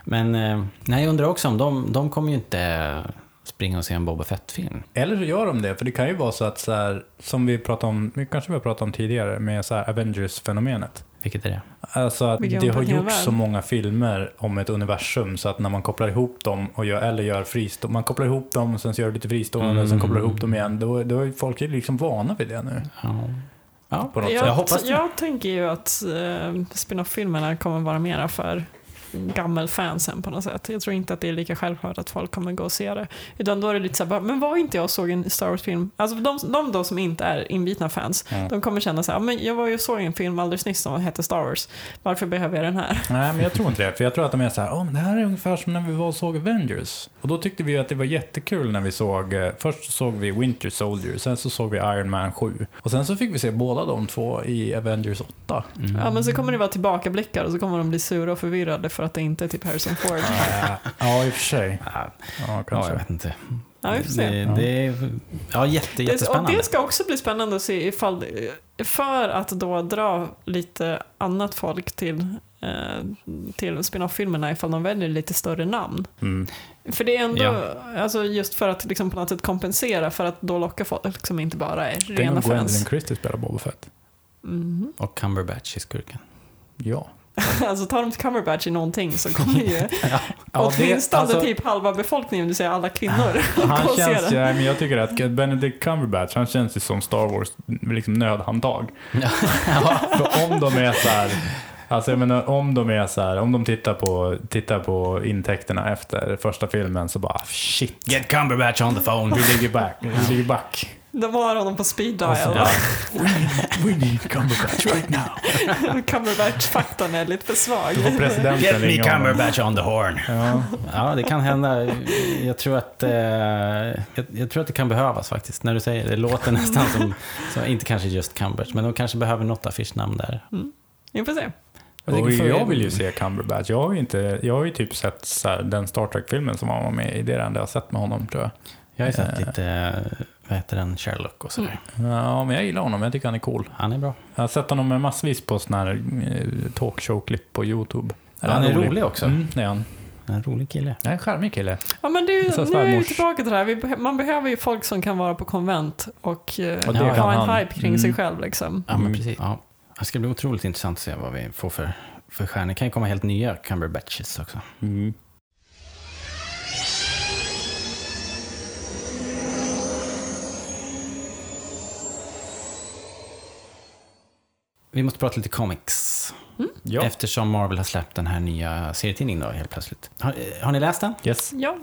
Men eh, nej, jag undrar också om de, de kommer ju inte springa och se en Boba Fett-film. Eller så gör de det, för det kan ju vara så att så här, som vi pratade om, vi kanske vi har pratat om tidigare, med så här Avengers-fenomenet. Vilket är det? Alltså att Vilken det har gjorts så många filmer om ett universum så att när man kopplar ihop dem och gör, eller gör fristående, man kopplar ihop dem och sen så gör det lite fristående och sen Mm. kopplar ihop dem igen. Då, då är folk är liksom vana vid det nu. Ja. Ja, På något Jag, sätt. Jag hoppas det. jag tänker ju att eh, spin-off-filmerna kommer vara mera för gammelfansen på något sätt. Jag tror inte att det är lika självklart att folk kommer gå och se det. Utan då är det lite såhär, men var inte jag och såg en Star Wars-film? Alltså de, de då som inte är inbitna fans, Ja. de kommer känna såhär, men jag var ju såg en film alldeles nyss som hette Star Wars. Varför behöver jag den här? Nej, men jag tror inte det. För jag tror att de är så här, oh, men det här är ungefär som när vi var och såg Avengers. Och då tyckte vi att det var jättekul när vi såg, eh, först såg vi Winter Soldier, sen så såg vi Iron Man 7. Och sen så fick vi se båda de två i Avengers 8. Mm. Ja, men så kommer det vara tillbakablickar och så kommer de bli sura och förvirrade för att det inte är typ Harrison Ford. Ja, i och för sig. Ja, Ja, ja, kanske. jag vet inte. Ja, vi får se. Det, det är ja, jätte, Det, och jättespännande. det ska också bli spännande att se ifall, för att då dra lite annat folk till, eh, till spin-off-filmerna ifall de väljer lite större namn. Mm. För det är ändå, Ja. alltså just för att liksom på något sätt kompensera för att då lockar folk som inte bara är Tänk om rena Gwendolyn fans. Christie spelar Boba Fett. Mhm. Och Cumberbatch i skurken. Ja. alltså tar de till Cumberbatch i någonting så kommer ju ja åtminstone alltså- typ halva befolkningen, vill säga alla kvinnor, Han och se känns, den. ja, men jag tycker att Benedict Cumberbatch, han känns ju som Star Wars liksom nödhandtag. För om de är så här, alltså jag menar om de är så här, om de tittar på, tittar på intäkterna efter första filmen så bara shit, Get Cumberbatch on the phone. vi ligger back, vi ligger back. De har honom på speed dial. Alltså, ja. We need Cumberbatch right now. Cumberbatch-faktorn är lite för svag. Get me. Cumberbatch on the horn. Ja. Ja, det kan hända. Jag tror att, eh, jag, jag tror att det kan behövas faktiskt. När du säger det, det låter nästan som, som inte kanske just Cumberbatch, men de kanske behöver något affischnamn där. Vi får se. Jag jag vill ju se Cumberbatch. Jag har ju, inte, jag har ju typ sett så här, den Star Trek-filmen som han var med i. Det är det enda jag har sett med honom tror jag. Jag har ju sett Eh. lite, eh, vad heter den, Sherlock och sådär. Ja, men jag gillar honom. Jag tycker han är cool. Han är bra. Jag har sett honom med massvis på såna här eh, talkshow-klipp på YouTube. Ja, han är rolig också. Mm, det är han. En rolig kille. Är en charmig kille. Ja, men det, Så nu är vi tillbaka till det här. Vi, man behöver ju folk som kan vara på konvent och, eh, Och ha en han. hype kring Mm. sig själv. Liksom. Ja, men Mm. precis. Ja. Det ska bli otroligt intressant att se vad vi får för, för stjärnor. Det kan ju komma helt nya Cumberbatches också. Mm. Vi måste prata lite comics. Ja. Eftersom Marvel har släppt den här nya serietidningen då helt plötsligt. Har, har ni läst den? Yes. Ja,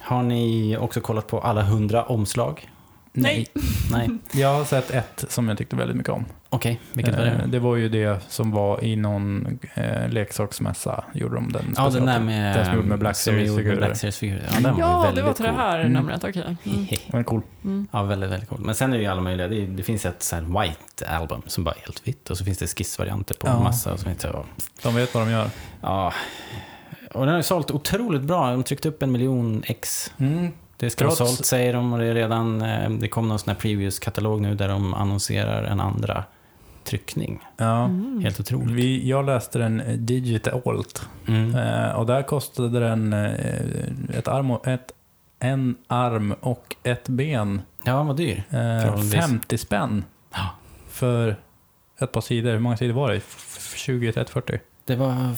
Har ni också kollat på alla hundra omslag? Nej. Nej. Jag har sett ett som jag tyckte väldigt mycket om. Okej, vilket var Eh, det? Det var ju det som var i någon eh, leksaksmässa. Gjorde de den Ja, den där med... Den som gjorde med Black Series-figurer. Ja, den var ja väldigt det var till det här Mm. numret, okej. Mm. Den är cool. Mm. Ja, väldigt, väldigt cool. Men sen är det ju alla möjliga. Det, det finns ett så här white album som bara är helt vitt. Och så finns det skissvarianter på Ja. massa. Och så finns det, De vet vad de gör. ja. Och den har ju sålt otroligt bra. De tryckte upp en miljon ex. Mm. Det ska Trots- vara sålt säger de och det är redan, eh, det kom någon sån här previous-katalog nu där de annonserar en andra tryckning. Ja. Mm. Helt otroligt. Vi, jag läste den eh, digitalt. Mm. Eh, och där kostade den eh, ett arm och, ett, en arm och ett ben Ja, vad dyr. eh, Förhållandevis. 50 spänn Ja. för ett par sidor. Hur många sidor var det? F- 20, 30, 40? Det var...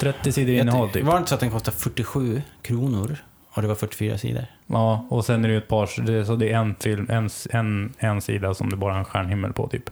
30 sidor innehåll typ. Var det inte så att den kostade 47 kronor? Och det var 44 sidor? Ja, och sen är det ju ett par, det så det är en film, en, en, en sida som det bara är en stjärnhimmel på typ.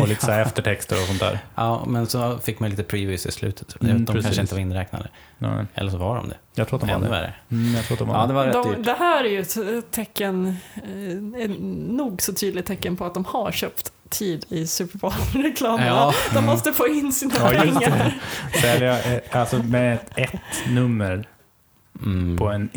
Och lite så här eftertexter och sånt där. Ja, men så fick man lite previews i slutet. Mm, de precis. kanske inte var inräknade. Nej, Eller så var de det. jag tror att de var Ännu det. Mm, jag tror att de var Ja, det. var rätt De, dyrt. det här är ju ett tecken, eh, ett nog så tydligt tecken på att de har köpt tid i Super Bowl-reklamerna. Ja. De måste få in sina Ja, pengar. Sälja, eh, alltså med ett, ett nummer Mm. på en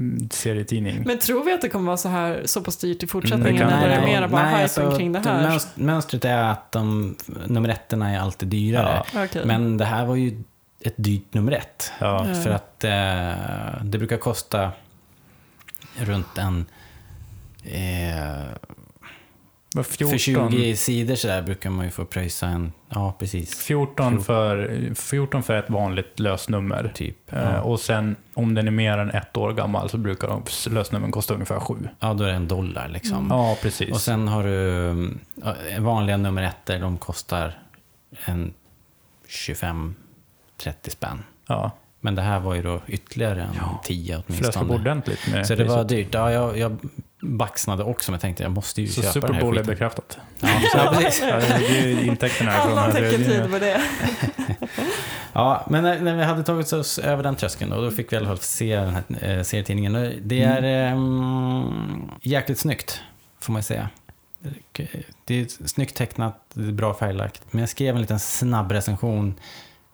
e-serietidning. Men tror vi att det kommer vara så här så pass dyrt i Mm, fortsättningen? det kan när det är det. mera bara hypen alltså, kring det det här? mönst- Mönstret är att de, nummer ettorna är alltid dyrare. Okej. Men det här var ju ett dyrt nummer ett. Ja. Ja. För att eh, det brukar kosta runt en... Eh, Vad, 14, för 20 sidor så där brukar man ju få pröjsa en... Ja, precis. 14, för, 14 för ett vanligt lösnummer. Typ. Eh, Ja. Och sen om den är mer än ett år gammal så brukar de lösnumren kosta ungefär 7. ja, då är det en dollar liksom. Mm. Ja, precis. Och sen har du eh, vanliga nummer ettor, de kostar en 25-30 spänn. ja, Men det här var ju då ytterligare en Ja. 10 fläska på åtminstone. ordentligt med Så det var dyrt. Ja, jag, jag baxnade också, men jag tänkte jag måste ju Så köpa Super den här Bowl är skiten. bekräftat. Ja, ja, precis. Ja, det är ju intäkterna ifrån Alla tecken tyder på det. Ja, men när, när vi hade tagit oss över den tröskeln då, då fick vi i alla fall se den här eh, serietidningen. Det är mm. jäkligt snyggt, får man säga. Det är snyggt tecknat, det är bra färglagt. Men jag skrev en liten snabb recension,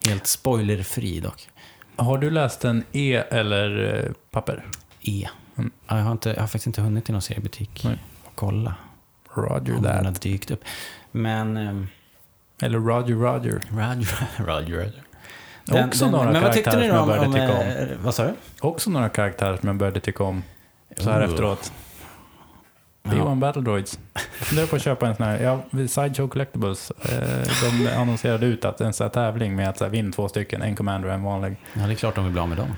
helt spoilerfri dock. Har du läst en E eller eh, papper? E. Mm. Ja, jag, har inte, jag har faktiskt inte hunnit till någon seriebutik Nej. och kolla Roger om den har that. dykt upp. Men... ehm, Eller Roger Roger. Roger, Roger. Också några men karaktärer som om... jag om började tycka om. eh, vad sa du? Också några karaktärer som jag började tycka om så här Oh. efteråt. Ja. B1 Battle Droids. Jag funderar på att köpa en sån här, ja, Sideshow Collectibles, eh, de annonserade ut att en sån här tävling med att så vinna två stycken, en commander och en vanlig. Ja, det är klart de vill bli av med dem.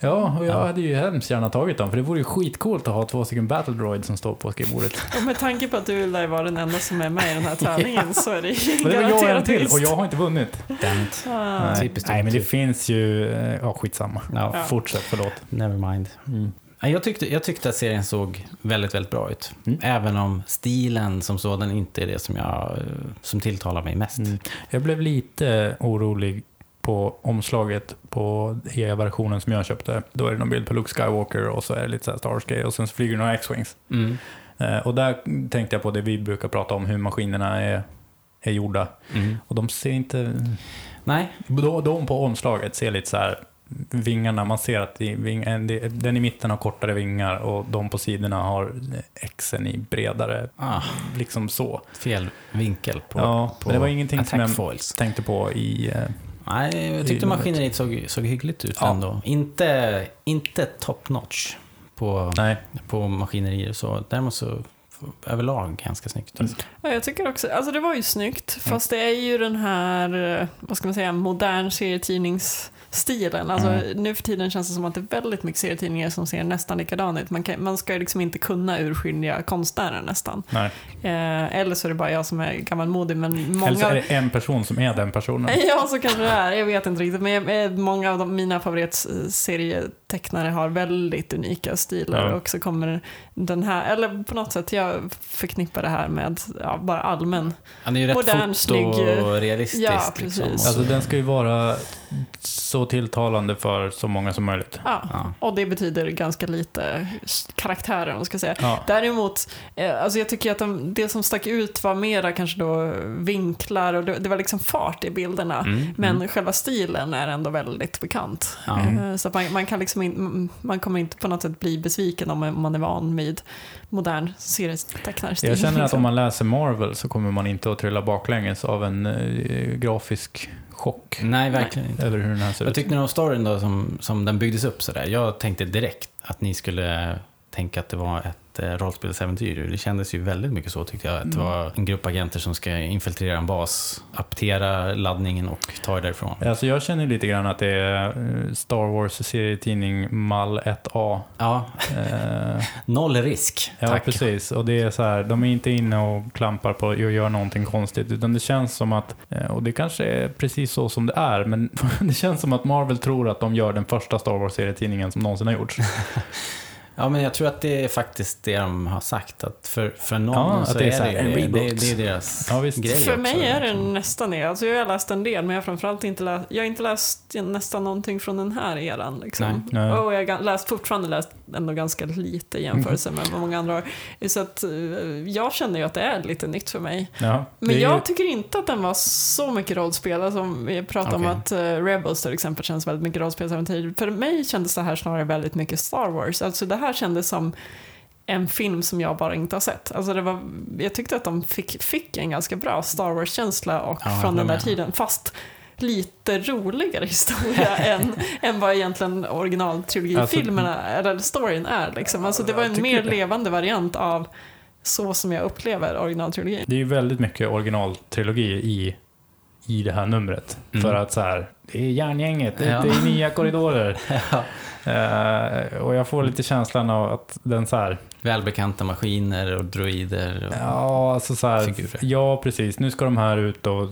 Ja, och jag Ja. hade ju hemskt gärna tagit dem, för det vore ju skitcoolt att ha två stycken Battle Droids som står på skrivbordet. Och med tanke på att du lär vara den enda som är med i den här tävlingen så är det ju Men det var jag och en garanterat till, och jag har inte vunnit. Damn Ah. Nej, Typiskt Nej men det finns ju, eh, ja skitsamma. Ja, Ja. Fortsätt, förlåt. never mind. Mm. Ja, Jag tyckte, jag tyckte att serien såg väldigt, väldigt bra ut. Mm. Även om stilen som sådan inte är det som, jag, eh, som tilltalar mig mest. Mm. Jag blev lite orolig på omslaget på E-versionen som jag köpte. Då är det någon bild på Luke Skywalker och så är det lite så här Star Wars och sen så flyger några X-Wings. Mm. Eh, och där tänkte jag på det vi brukar prata om, hur maskinerna är, är gjorda. Mm. Och de ser inte... Nej, De, på omslaget ser lite så här vingarna, man ser att den i mitten har kortare vingar och de på sidorna har Xen i bredare, ah, liksom så. fel vinkel på, ja, på men det var ingenting som jag foils. tänkte på i... Nej, jag tyckte maskineriet såg, såg hyggligt ut Ja. ändå. Inte, inte top notch på, Nej, på maskinerier så. Däremot så överlag ganska snyggt. Mm. Ja, jag tycker också, alltså det var ju snyggt, fast det är ju den här, eh, vad ska man säga, modern stilen. Alltså, Mm. Nu för tiden känns det som att det är väldigt mycket serietidningar som ser nästan likadana ut. Man, kan, man ska liksom inte kunna urskilja konstnären nästan. Eh, eller så är det bara jag som är gammalmodig, men Eller så många... är det en person som är den personen. Ja, så kanske det är. Jag vet inte riktigt. Men jag- eh, många av de, mina favoritserietecknare har väldigt unika stilar. Ja. Och så kommer den här, eller på något sätt, jag förknippar det här med ja, bara allmän. Han är ju rätt Modern, fotorealistisk. ja. Liksom. Alltså den ska ju vara så tilltalande för så många som möjligt. Ja, Ja. och det betyder ganska lite karaktärer, om man ska säga. Ja. Däremot, eh, alltså jag tycker att de, det som stack ut var mera kanske då vinklar och det, det var liksom fart i bilderna. Mm, Men mm. själva stilen är ändå väldigt bekant. Ja. Eh, Så att man, man, kan liksom in, man kommer inte på något sätt bli besviken om man- om man är van vid modern serietecknarstil. Jag känner att om man läser Marvel så kommer man inte att trilla baklänges av en eh, grafisk chock Nej, verkligen inte. över hur den här ser Vad ut. tyckte ni om storyn då som, som den byggdes upp sådär? Jag tänkte direkt att ni skulle tänka att det var ett eh, rollspelsäventyr. Det kändes ju väldigt mycket så tyckte jag. Att det Mm. var en grupp agenter som ska infiltrera en bas, aptera laddningen och ta det därifrån. Alltså jag känner lite grann att det är eh, Star Wars serietidning Mall 1A. Ja, Eh, noll risk. ja, Tack. precis. Och det är så här, de är inte inne och klampar på och gör någonting konstigt. Utan det känns som att, eh, och det kanske är precis så som det är, men det känns som att Marvel tror att de gör den första Star Wars serietidningen som någonsin har gjorts. Ja, men jag tror att det är faktiskt det de har sagt. Att för, för någon Ja, så att det är är så här, det, en det, det, det är deras Ja, visst. grej För också, mig är det liksom. nästan det. Alltså jag har läst en del, men jag har framförallt inte läst, jag har inte läst nästan någonting från den här eran. Liksom. Nej. Nej. Och jag har läst, fortfarande läst ändå ganska lite i jämförelse med vad många andra har. Så att, eh, jag känner ju att det är lite nytt för mig. Ja, Men är jag ju- tycker inte att den var så mycket rollspel. Alltså, vi pratar om Okej. att uh, Rebels till exempel känns väldigt mycket rollspelsäventyr. För mig kändes det här snarare väldigt mycket Star Wars. Alltså det här kändes som en film som jag bara inte har sett. Alltså det var, jag tyckte att de fick, fick en ganska bra Star Wars-känsla och Ja, från den där med. tiden. Fast lite roligare historia än, än vad egentligen originaltrilogifilmerna, eller storyn är. Liksom. Alltså det var en mer det. levande variant av så som jag upplever originaltrilogin. Det är ju väldigt mycket originaltrilogi i, i det här numret. Mm. För att så här, det är järngänget, det, Ja. det är nya korridorer. Ja. Eh, och jag får lite känslan av att den så här, Välbekanta maskiner och droider. Och... ja alltså så här, Figurer. ja precis, nu ska de här ut och eh,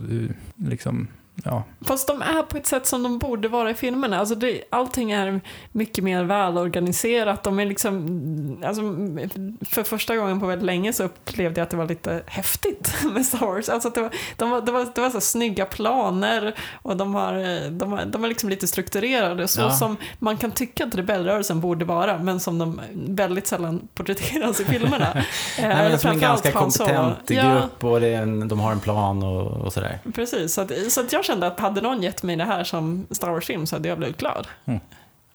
liksom, ja. Fast de är på ett sätt som de borde vara i filmerna. Alltså det, allting är mycket mer välorganiserat. De är liksom, alltså, för första gången på väldigt länge så upplevde jag att det var lite häftigt med Star Wars. Alltså det var, de var, det var, det var så snygga planer och de, har, de, har, de är liksom lite strukturerade. Så Ja. som man kan tycka att rebellrörelsen borde vara, men som de väldigt sällan porträtteras i filmerna. Eh, Nej, men som en ganska kompetent Ja. grupp och det är en, de har en plan och, och sådär. Precis, så, att, så att jag kände att hade någon gett mig det här som Star Wars-film så hade jag blivit glad.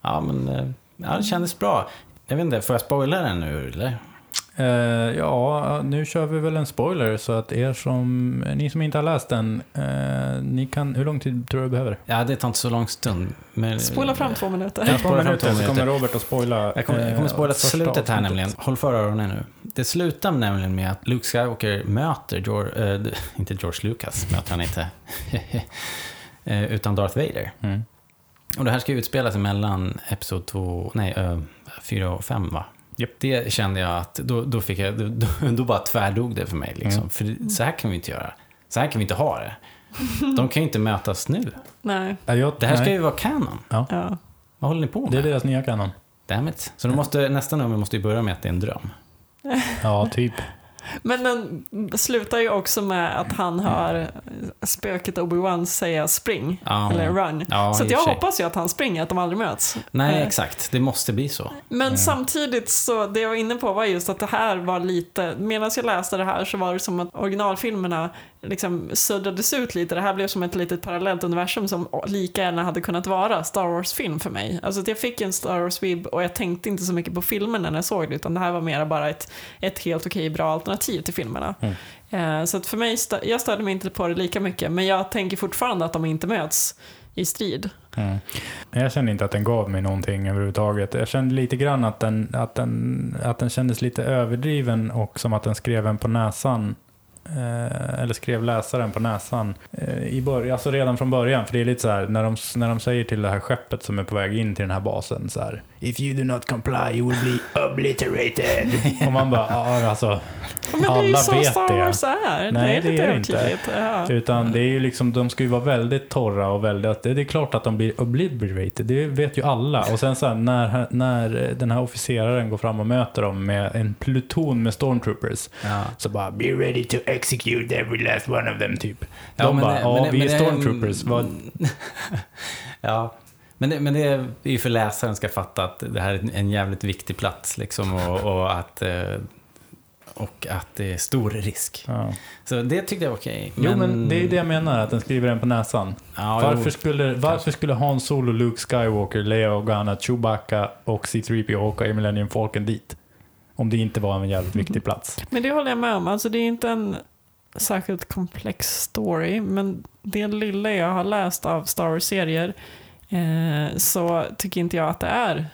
Ja, men eh, ja, det kändes bra. Jag vet inte, får jag spoila den nu eller? Eh, ja, nu kör vi väl en spoiler så att er som, ni som inte har läst den, eh, ni kan, hur lång tid tror du du behöver? Ja, det tar inte så lång stund. Men, Spola fram två minuter. Ja. Två spola fram minuter två så minuter. kommer Robert att spoila. Jag kommer, jag kommer spoila slutet här avsnittet. nämligen. Håll för öronen nu. Det slutar nämligen med att Luke Skywalker möter George, eh, inte George Lucas, möter han inte. eh, utan Darth Vader. Mm. Och det här ska utspela sig mellan Episod 2, nej, eh, 4 och 5 va? Japp. Det kände jag att, då, då fick jag, då, då, bara tvärdog det för mig liksom. Mm. För så här kan vi inte göra. Så här kan vi inte ha det. De kan ju inte mötas nu. Nej, Det här ska ju vara kanon. ja. Vad håller ni på med? Det är deras nya kanon. Damn it. Så då måste, nästa nummer måste ju börja med att det är en dröm. Ja, typ. Men den slutar ju också med att han hör spöket Obi-Wan säga spring, Ja. eller run. Ja, så jag hoppas ju att han springer, att de aldrig möts. Nej, Eh, exakt. Det måste bli så. Men samtidigt så, det jag var inne på var just att det här var lite, medan jag läste det här så var det som att originalfilmerna liksom suddades ut lite. Det här blev som ett litet parallellt universum som lika gärna hade kunnat vara Star Wars-film för mig. Alltså att jag fick en Star Wars-vib och jag tänkte inte så mycket på filmerna när jag såg det, utan det här var mer bara ett, ett helt okej bra alternativ till filmerna. Eh, Så för mig, jag störde mig inte på det lika mycket, men jag tänker fortfarande att de inte möts i strid. Mm. Jag kände inte att den gav mig någonting överhuvudtaget. Jag kände lite grann att den, att den, att den kändes lite överdriven och som att den skrev en på näsan eh, eller skrev läsaren på näsan eh, i början, alltså redan från början. För det är lite så här, när de, när de säger till det här skeppet som är på väg in till den här basen så här. If you do not comply you will be obliterated. Och man bara, ja alltså. Men det är ju Alla så vet Star det. Wars är. Nej, det är det är det inte. Ja. Utan det är ju liksom, de ska ju vara väldigt torra och väldigt, det är klart att de blir obliterated, det vet ju alla. Och sen så här, när, när den här officeraren går fram och möter dem med en pluton med stormtroopers, Ja. så bara “Be ready to execute every last one of them” typ. Ja, de men bara “Ja, men vi är men stormtroopers”. Ja. Men det, men det är ju för läsaren ska fatta att det här är en jävligt viktig plats liksom och, och att eh, och att det är stor risk. ja. Så det tyckte jag var okej. Jo, men det är det jag menar, att den skriver den på näsan. Ja, varför, jo. skulle, varför skulle Han Solo, Luke Skywalker, Leia Organa, Chewbacca och C-3PO åka i Millennium Falcon dit? Om det inte var en jävligt viktig plats. Men det håller jag med om. Alltså det är inte en särskilt komplex story, men det lilla jag har läst av Star Wars-serier eh, så tycker inte jag att det är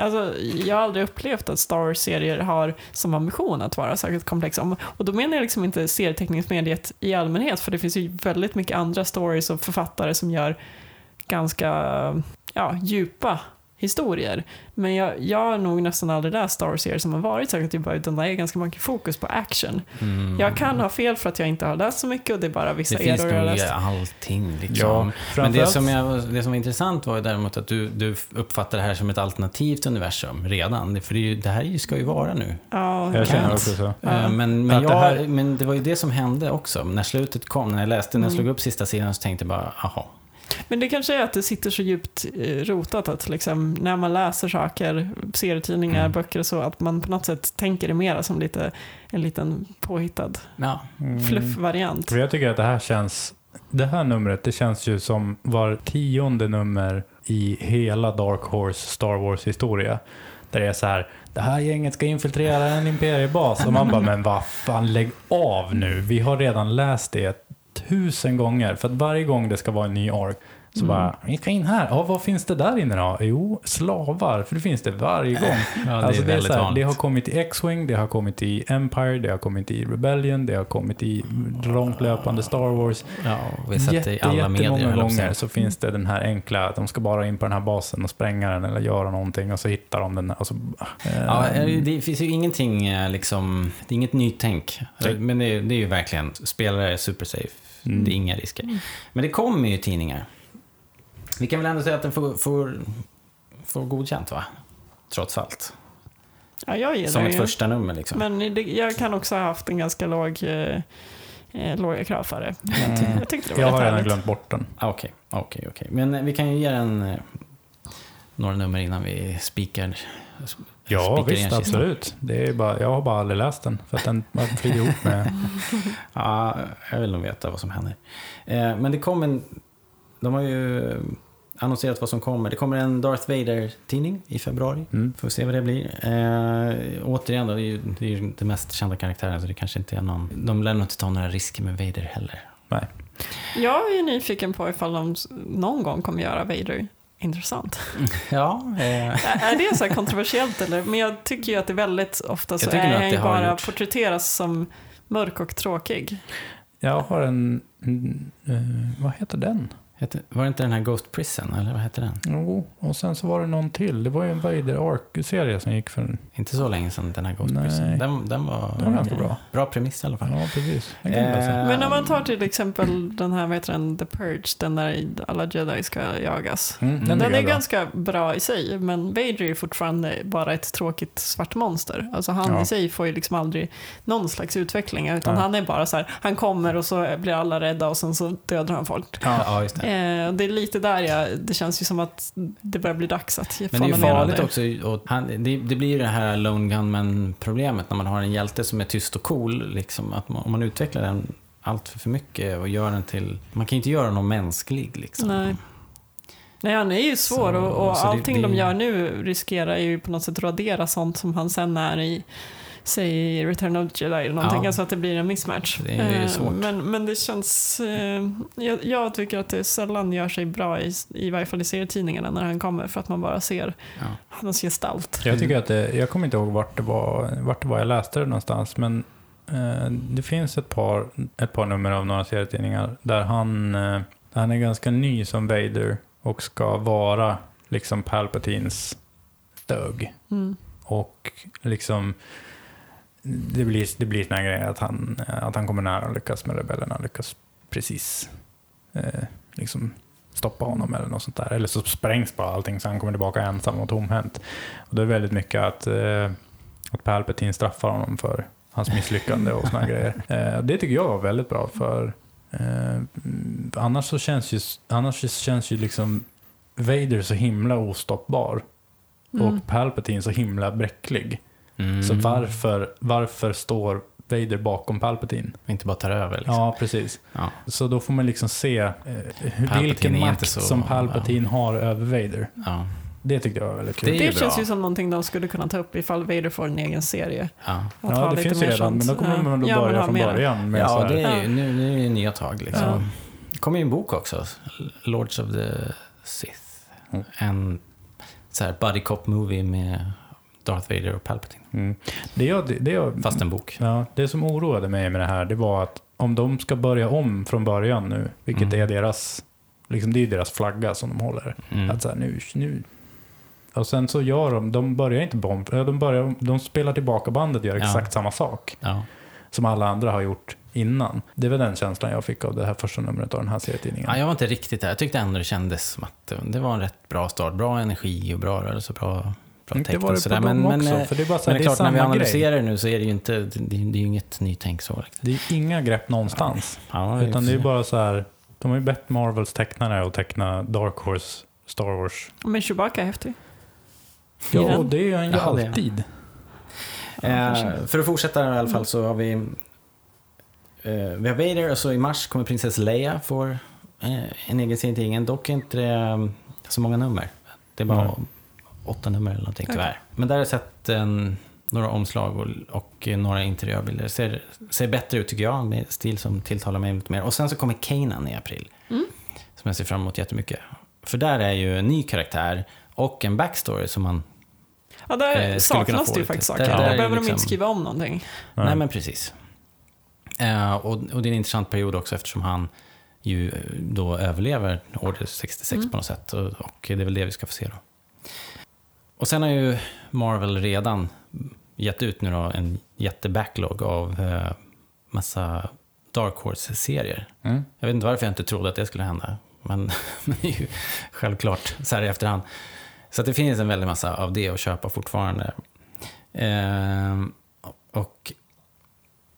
Alltså, jag har aldrig upplevt att Star Wars-serier har som ambition att vara särskilt komplexa. Om- Och då menar jag liksom inte serieteckningsmediet i allmänhet, för det finns ju väldigt mycket andra stories och författare som gör ganska ja, djupa historier. Men jag, jag har nog nästan aldrig läst Star Wars-serier som har varit särskilt djupa, utan det är ganska mycket fokus på action. Mm. Jag kan ha fel för att jag inte har läst så mycket och det är bara vissa Det finns eror jag har nog i läst. allting liksom. Ja, Men det som, jag, det som var intressant var ju däremot att du, du uppfattar det här som ett alternativt universum redan. För det, är ju, det här ska ju vara nu. Ja, Jag känner också så. Ja. Eh, Men, men, Att det jag, här- men det var ju det som hände också. När slutet kom, när jag läste, när jag slog upp sista sidan så tänkte jag bara, aha. Men det kanske är att det sitter så djupt eh, rotat att liksom, när man läser saker, serietidningar, Mm. böcker och så, att man på något sätt tänker det mera som lite, en liten påhittad Ja, Mm. fluffvariant. För jag tycker att det här känns, det här numret, det känns ju som var tionde nummer i hela Dark Horse Star Wars historia. Där det är så här, det här gänget ska infiltrera en imperiebas. Och man bara, men vad fan, lägg av nu. Vi har redan läst det tusen gånger. För att varje gång det ska vara en ny ark så Mm. bara, vi ska in här. Ja, vad finns det där inne då? Jo, slavar. För det finns det varje gång. ja det alltså är det, är så här, det har kommit i X-Wing, det har kommit i Empire, det har kommit i Rebellion, det har kommit i långt löpande Star Wars. Ja, vi har sett det i Jätte, alla medier. jättemånga gånger så finns det den här enkla, att de ska bara in på den här basen och spränga den eller göra någonting och så hittar de den. Och så, eh, Ja, det finns ju ingenting eh, liksom, det är inget nytänk. Men det är, det är ju verkligen, spelare är super safe. Mm. Det är inga risker. Men det kommer ju tidningar. Vi kan väl ändå säga att den får, får, får godkänt va? Trots allt. Ja, jag gillar Som det ett ju. första nummer liksom. Men det, jag kan också ha haft en ganska låg, eh, eh, låga krav för det. Mm. Jag tyckte det var jag har redan glömt bort den. Ah, Okej, okej, okej. Men eh, vi kan ju ge den eh, några nummer innan vi spikar. Ja, visst, absolut. Det är bara, jag har bara aldrig läst den, för att den flyger ihop med... Ja, jag vill nog veta vad som händer. Eh, men det kommer en... De har ju annonserat vad som kommer. Det kommer en Darth Vader-tidning i februari. Mm. Får se vad det blir. Eh, återigen då, det är ju det är ju den mest kända karaktären så det kanske inte är någon... De lär nog inte ta några risker med Vader heller. Nej. Jag är ju nyfiken på ifall de någon gång kommer göra Vader intressant. Ja, eh, Är det så här kontroversiellt eller? Men jag tycker ju att det väldigt ofta så är han bara gjort. porträtteras som mörk och tråkig. Jag har en... en, eh, vad heter den? Hette, var det inte den här Ghost Prison, eller vad hette den? Jo, och sen så var det någon till. Det var ju en Vader Ark-serie som gick för... Inte så länge sedan den här Ghost Nej. Prison. Den, den var... Den var ganska bra. Bra premiss i alla fall. Ja, precis. Läsa. Eh, Men om man tar till exempel den här, vad heter den, The Purge, den där alla jedi ska jagas. Mm, den den Den är bra. ganska bra i sig, men Vader är fortfarande bara ett tråkigt svart monster. Alltså han Ja. i sig får ju liksom aldrig någon slags utveckling, utan Nej. han är bara så här, han kommer och så blir alla rädda och sen så dödar han folk. Ja, ja, just det. Eh, det är lite där jag, det känns ju som att det börjar bli dags att Men det är ju farligt också. Och han, det, det blir ju det här Lone Gunman-problemet när man har en hjälte som är tyst och cool. Liksom, att man, om man utvecklar den allt för, mycket och gör den till... Man kan ju inte göra någon mänsklig liksom. Nej. Nej, han är ju svår Så- och, och så det- allting det- de gör nu riskerar ju på något sätt radera sånt som han sen är i säg i Return of the Jedi eller någonting, Ja. alltså att det blir en mismatch. Det är Eh, svårt. Men, men det känns, eh, jag, jag tycker att det sällan gör sig bra i, i varje fall i serietidningarna när han kommer för att man bara ser Ja. hans gestalt. Jag tycker att det, jag kommer inte ihåg vart det var, vart det var jag läste det någonstans, men eh, det finns ett par, ett par nummer av några serietidningar där han, eh, han är ganska ny som Vader och ska vara liksom Palpatines stög. Mm. Och liksom det blir, det blir såna grejer att han, att han kommer nära att lyckas med rebellerna, lyckas precis eh, liksom stoppa honom eller något sånt där. Eller så sprängs bara allting så han kommer tillbaka ensam och tomhänt. Och det är väldigt mycket att, eh, att Palpatine straffar honom för hans misslyckande och såna grejer. Eh, det tycker jag var väldigt bra för eh, annars så känns ju, annars så känns ju liksom Vader så himla ostoppbar Mm. och Palpatine så himla bräcklig. Mm. Så varför, varför står Vader bakom Palpatine? Inte bara tar över liksom. Ja, precis. Ja. Så då får man liksom se eh, vilken makt så- som Palpatine har över Vader. Ja. Det tyckte jag var väldigt kul. Det Det, känns ju som någonting de skulle kunna ta upp ifall Vader får en egen serie. Ja. Ja, det finns ju redan, men då kommer Ja. man Ja, men börja ha från mer. början. Med Ja, det är ju, Ja. nu, nu är det nya tag liksom. Ja. Det kommer ju en bok också, Lords of the Sith. Mm. En så här buddy cop movie med Darth Vader och Palpatine. Mm. Det, jag, det, jag, Fast en bok. ja, det som oroade mig med det här, det var att om de ska börja om från början nu, vilket Mm. är deras, liksom det är deras flagga som de håller. Mm. Att så här, nu, nu. Och sen så gör de, de börjar inte ja, de, börjar, de spelar tillbaka bandet och gör Ja. exakt samma sak. Ja. Som alla andra har gjort innan. Det var den känslan jag fick av det här första numret av den här serietidningen. Ja, jag var inte riktigt där. Jag tyckte ändå det kändes som att det- det var en rätt bra start. Bra energi och bra rörelse, bra, text var det på sådär. dem Men, också. men, eh, för det är bara så men här, det är det är klart, när vi samma grej. analyserar det nu så är det ju inte, det, det är ju inget nytänk så. riktigt. Det är inga grepp någonstans. Ja, Utan det är bara så här, de har ju bett Marvels tecknare att teckna Dark Horse Star Wars. Men Chewbacca är häftig. Ja, och det är han ju han. alltid. Eh, för att fortsätta i alla fall så har vi, eh, vi har Vader och så i mars kommer prinsessa Leia få eh, en egen serietidning. Dock är inte det eh, så många nummer. Det är bara Nej. Åtta nummer eller någonting tyvärr. Men där har jag sett en, några omslag och, och några interiörbilder. Ser, ser bättre ut tycker jag, med stil som tilltalar mig lite mer. Och sen så kommer Kanan i april. Mm. Som jag ser fram emot jättemycket. För där är ju en ny karaktär och en backstory som man Ja, där Eh, saknas det ju faktiskt Där- saker. där är Där det behöver de liksom- inte skriva om någonting. Nej, men precis. Eh, och, och det är en intressant period också eftersom han ju eh, då överlever Order 66 Mm. på något sätt. Och, och det är väl det vi ska få se då. Och sen har ju Marvel redan gett ut nu då en jättebacklog av eh, massa Dark Horse-serier. Mm. Jag vet inte varför jag inte trodde att det skulle hända. Men, men det är ju självklart så här i efterhand. Så det finns en väldig massa av det att köpa fortfarande. Ehm, och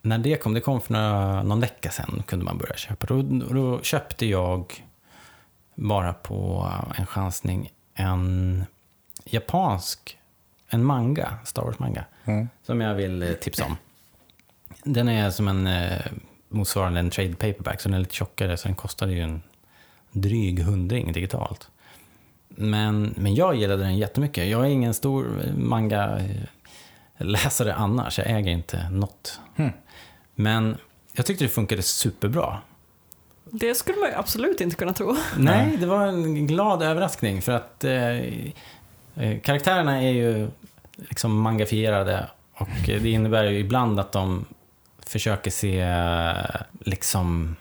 när det kom, det kom för några, någon vecka sedan kunde man börja köpa. Då, då köpte jag bara på en chansning en japansk, en manga, Star Wars-manga, Mm. som jag vill eh, tipsa om. Den är som en eh, motsvarande en trade paperback, så den är lite tjockare, så den kostade ju en dryg hundring digitalt. Men, men jag gillade den jättemycket. Jag är ingen stor manga-läsare annars, jag äger inte något. Hmm. Men jag tyckte det funkade superbra. Det skulle man ju absolut inte kunna tro. Nej, det var en glad överraskning för att eh, eh, karaktärerna är ju liksom mangafierade och eh, det innebär ju ibland att de försöker se eh, liksom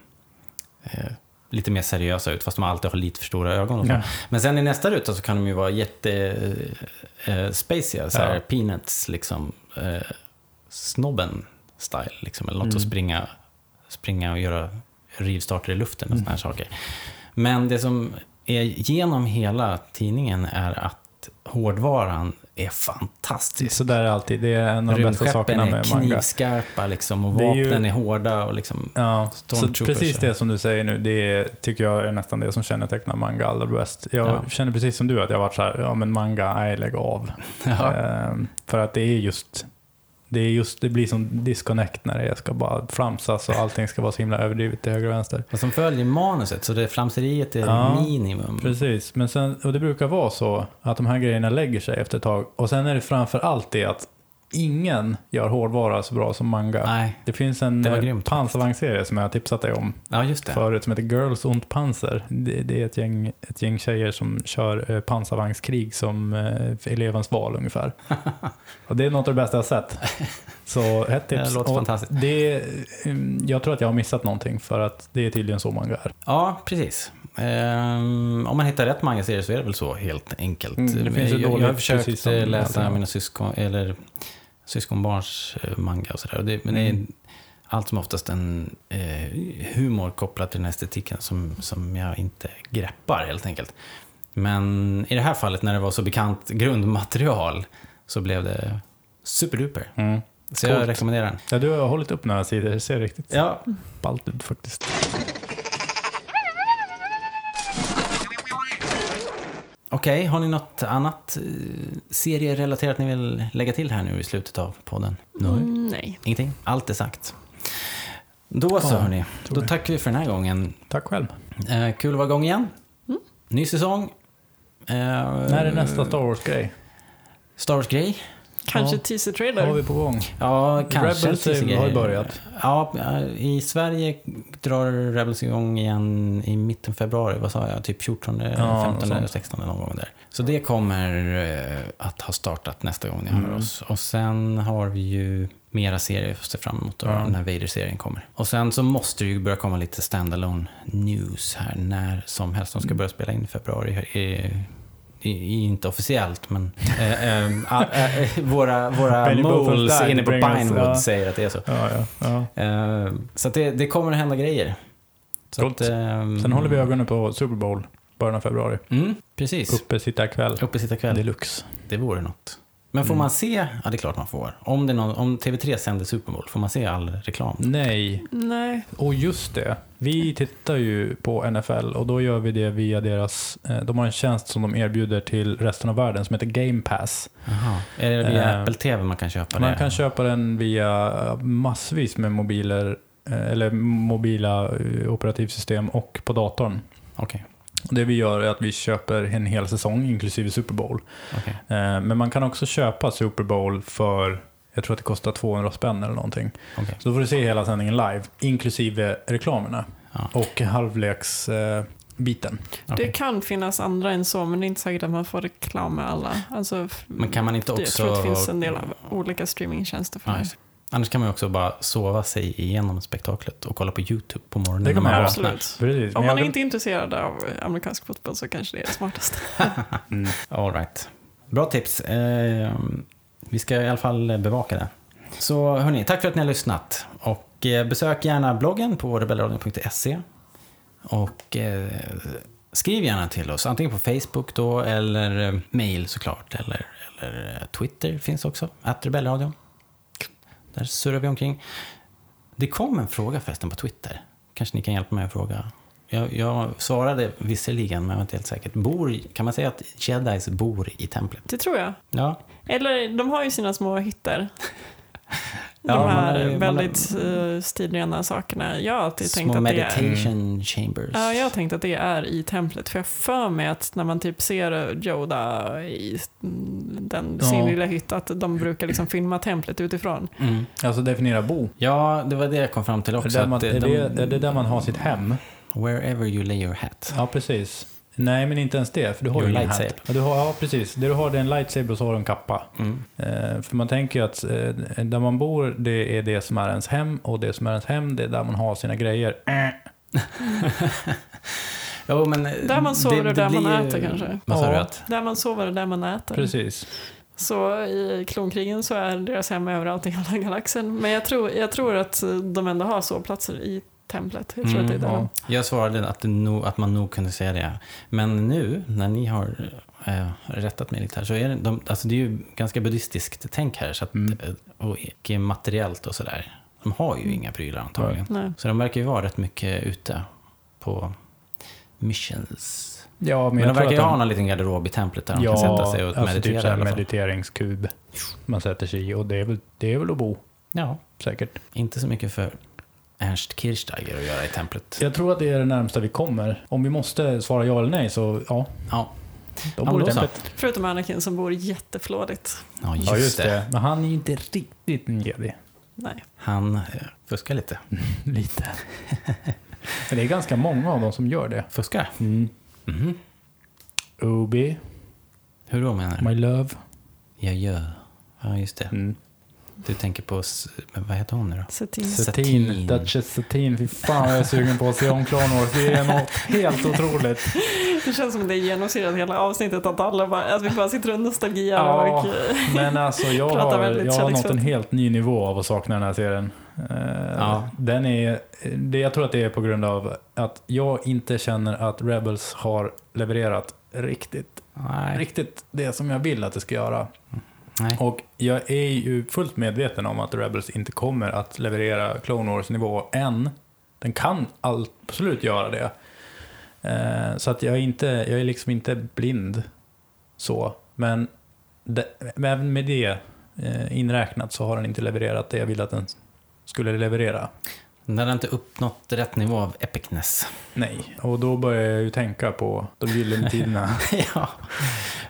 eh, lite mer seriösa ut fast de alltid har lite för stora ögon. Och så. Ja. Men sen i nästa ruta så kan de ju vara jätte eh, eh, spaciga, så här Ja. peanuts liksom. Eh, snobben style liksom, eller något Mm. att springa, springa och göra rivstarter i luften och Mm. såna här saker. Men det som är genom hela tidningen är att hårdvaran är fantastisk. Så där är alltid. Det är en av de bästa Rymdskeppen sakerna är med manga. knivskarpa liksom, och Det är ju- vapnen är hårda och liksom... Ja, så precis det som du säger nu, det tycker jag är nästan det som kännetecknar manga allra bäst. Jag Ja. känner precis som du att jag varit så här, ja men manga, nej lägg av. Ja. Ehm, för att det är just, det är just, det blir som disconnect när det ska bara flamsas och allting ska vara så himla överdrivet till höger och vänster. Och som följer manuset, så det flamseriet är Ja, minimum. Precis, men sen, och det brukar vara så att de här grejerna lägger sig efter ett tag. Och sen är det framför allt det att ingen gör hårdvara så bra som manga. Nej, Det finns en Det eh, pansarvagnsserie som jag har tipsat dig om ja just det. förut som heter Girls und Panzer. Det, det är ett gäng, ett gäng tjejer som kör eh, pansarvagnskrig som eh, elevens val ungefär. och det är något av det bästa jag har sett. Så ett tips. Det låter Och fantastiskt. Det, jag tror att jag har missat någonting för att det är tydligen så manga är. Ja, precis. Ehm, om man hittar rätt manga-serier så är det väl så helt enkelt. Mm, det finns ju jag, jag har försökt läsa mina syskon, eller syskonbarns eh, manga och sådär. Men det är Mm. allt som oftast en eh, humor kopplad till den här estetiken som, som jag inte greppar helt enkelt. Men i det här fallet när det var så bekant grundmaterial så blev det superduper. Mm. Så jag Coolt. rekommenderar den. Ja, du har hållit upp några sidor, det ser riktigt Ja, ballt ut faktiskt. Okej, har ni något annat eh, serierelaterat ni vill lägga till här nu i slutet av podden? Mm, nej. Ingenting? Allt är sagt. Då så Ja, hörni, då tackar vi för den här gången. Tack själv. Eh, kul att vara igång igen. Mm. Ny säsong. Eh, När är nästa Star Wars-grej? Star Wars-grej? Kanske Ja. teaser Vad har vi på gång? Ja, kanske. Rebels har ju börjat. Ja, i Sverige drar Rebels igång igen i mitten februari. Vad sa jag? Typ 14, Ja, 15, något sånt. 16 någon gång där. Så det kommer eh, att ha startat nästa gång ni hör Mm. oss. Och sen har vi ju mera serier att se fram emot då, Ja. när Vader-serien kommer. Och sen så måste det ju börja komma lite standalone news här när som helst. De ska börja spela in i februari. Inte officiellt, men eh, ah, eh, våra, våra moles inne på Pinewood ja. säger att det är så. Ja, ja. Eh, så det, det kommer att hända grejer. Så att, ehm, Sen håller vi ögonen på Super Bowl, början av februari. Mm, precis. Uppe sitta kväll. Uppe sitta kväll. Deluxe. Det vore något. Men får Mm. man se? Ja, det är klart man får. Om, det någon, om TV3 sänder Super Bowl, får man se all reklam? Nej, Nej. och just det. Vi tittar ju på NFL och då gör vi det via deras... eh, De har en tjänst som de erbjuder till resten av världen som heter Game Pass. Jaha. Är det via Eh, Apple TV man kan köpa Man det? kan köpa den via massvis med mobiler, eh, eller mobila eh, operativsystem och på datorn. Okej. Det vi gör är att vi köper en hel säsong inklusive Super Bowl. okej. Eh, Men man kan också köpa Super Bowl för, jag tror att det kostar 200 spänn eller någonting. okej. Så då får du se hela sändningen live, inklusive reklamerna Ja. och halvleksbiten. Det okej. kan finnas andra än så, men det är inte säkert att man får reklam med alla. Alltså, Men kan man inte det- också... Jag tror att det finns en del av olika streamingtjänster för Ja, det. Annars kan man ju också bara sova sig igenom spektaklet och kolla på YouTube på morgonen. Det kan man. Absolut. Precis. Om man jag är inte intresserad av amerikansk fotboll så kanske det är det smartaste. Mm. All right. Bra tips. Eh, vi ska i alla fall bevaka det. Så hörni, tack för att ni har lyssnat. Och eh, besök gärna bloggen på rebellradion.se. Och eh, skriv gärna till oss, antingen på Facebook då eller eh, mail såklart. Eller, eller eh, Twitter finns också, att rebellradion. Där surrar vi omkring. Det kom en fråga förresten på Twitter. Kanske ni kan hjälpa mig att fråga. Jag, jag svarade visserligen, men jag var inte helt säker. Bor, kan man säga att jedis bor i templet? Det tror jag. Ja. Eller de har ju sina små hytter. De Ja, man här man väldigt uh, stilrena sakerna. Jag har alltid tänkt Små att det är... meditation chambers. Ja, jag har tänkt att det är i templet. För jag för mig att när man typ ser Yoda i den, Ja. sin lilla hytt, att de brukar liksom filma templet utifrån. Mm. Alltså definiera bo. Ja, det var det jag kom fram till Är också. det, där man, att är, det, är det där man har sitt hem? Wherever you lay your hat. Ja, precis. Nej, men inte ens det, för du har ju ingen lightsaber. hatt. Ja, du har, ja, precis. Det du har det är en lightsaber och så har du en kappa. Mm. Eh, för man tänker ju att eh, där man bor, det är det som är ens hem och det som är ens hem, det är där man har sina grejer. Eh. Jo, men Där man sover och där man blir äter kanske. Ja. Där man sover och där man äter. Precis. Så i klonkrigen så är deras hem överallt i hela galaxen. Men jag tror, jag tror att de ändå har sovplatser i templet. Jag tror Mm, att det är där. ja. Jag svarade att, det nog, att man nog kunde säga det. Men nu, när ni har eh, rättat mig lite här, så är det, de, alltså det är ju ganska buddhistiskt tänk här. Så att, Mm. eh, och icke materiellt och sådär. De har ju inga prylar antagligen. Nej. Så de verkar ju vara rätt mycket ute på missions. Ja, men, Men, de verkar ju att ha någon liten garderob i templet där de ja, kan sätta sig och alltså meditera. typ fall. mediteringskub man sätter sig i och det är väl, det är väl att bo, ja, säkert. inte så mycket för Ernst Kirchsteiger att göra i templet. Jag tror att det är det närmsta vi kommer. Om vi måste svara ja eller nej så ja. Ja. De Ja, bor i då så. templet. Förutom Anakin som bor jätteflådigt. Ja, just, Ja, just det. det. Men han är ju inte riktigt en jedi. Nej. Han eh, fuskar lite. Lite. Men det är ganska många av dem som gör det. Fuskar? Mm. Mhm. Obi, Hur då menar du? My Love. Jag gör. Ja, just det. Mm. Du tänker på, vad heter hon nu då? Satine, Satine. Duchess Satine. Fy fan vad jag är sugen på att se om Wars. Det är något helt otroligt. Det känns som det är genomsyrat hela avsnittet att alla bara, att vi bara sitter och nostalgiar Ja. och eh, Men alltså jag Pratar har, väldigt jag har nått en helt ny nivå av att sakna den här serien. Eh, Ja. Den är, det, jag tror att det är på grund av att jag inte känner att Rebels har levererat riktigt, Nej. riktigt det som jag vill att det ska göra. Nej. Och jag är ju fullt medveten om att Rebels inte kommer att leverera Clone Wars nivå än. Den kan absolut göra det. Eh, så att jag är, inte, jag är liksom inte blind så. Men det, även med det eh, inräknat så har den inte levererat det jag ville att den skulle leverera. Den har inte uppnått rätt nivå av epicness. Nej, och då börjar jag ju tänka på de gyllene tiderna. ja.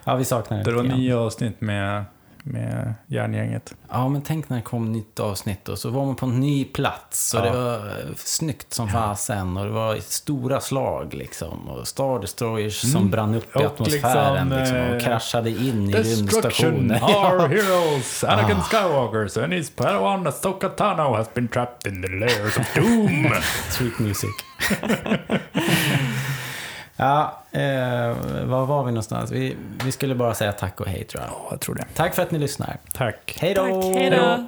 ja, vi saknar det det var nio avsnitt med, med järngänget. Ja, men tänk när det kom nytt avsnitt och så var man på en ny plats och Ja. det var eh, snyggt som fasen och det var stora slag liksom och Star Destroyers som Mm. brann upp i atmosfären liksom, liksom, och eh, kraschade in i Destruction, rymdstationen. our heroes, Anakin Ah. Skywalkers and his padawan Ahsoka Tano has been trapped in the layers of doom. Sweet music. ja, eh, var var vi någonstans? Vi, vi skulle bara säga tack och hej tror jag. Ja, jag tror det. Tack för att ni lyssnar. Tack. Hej då! tack, hej då.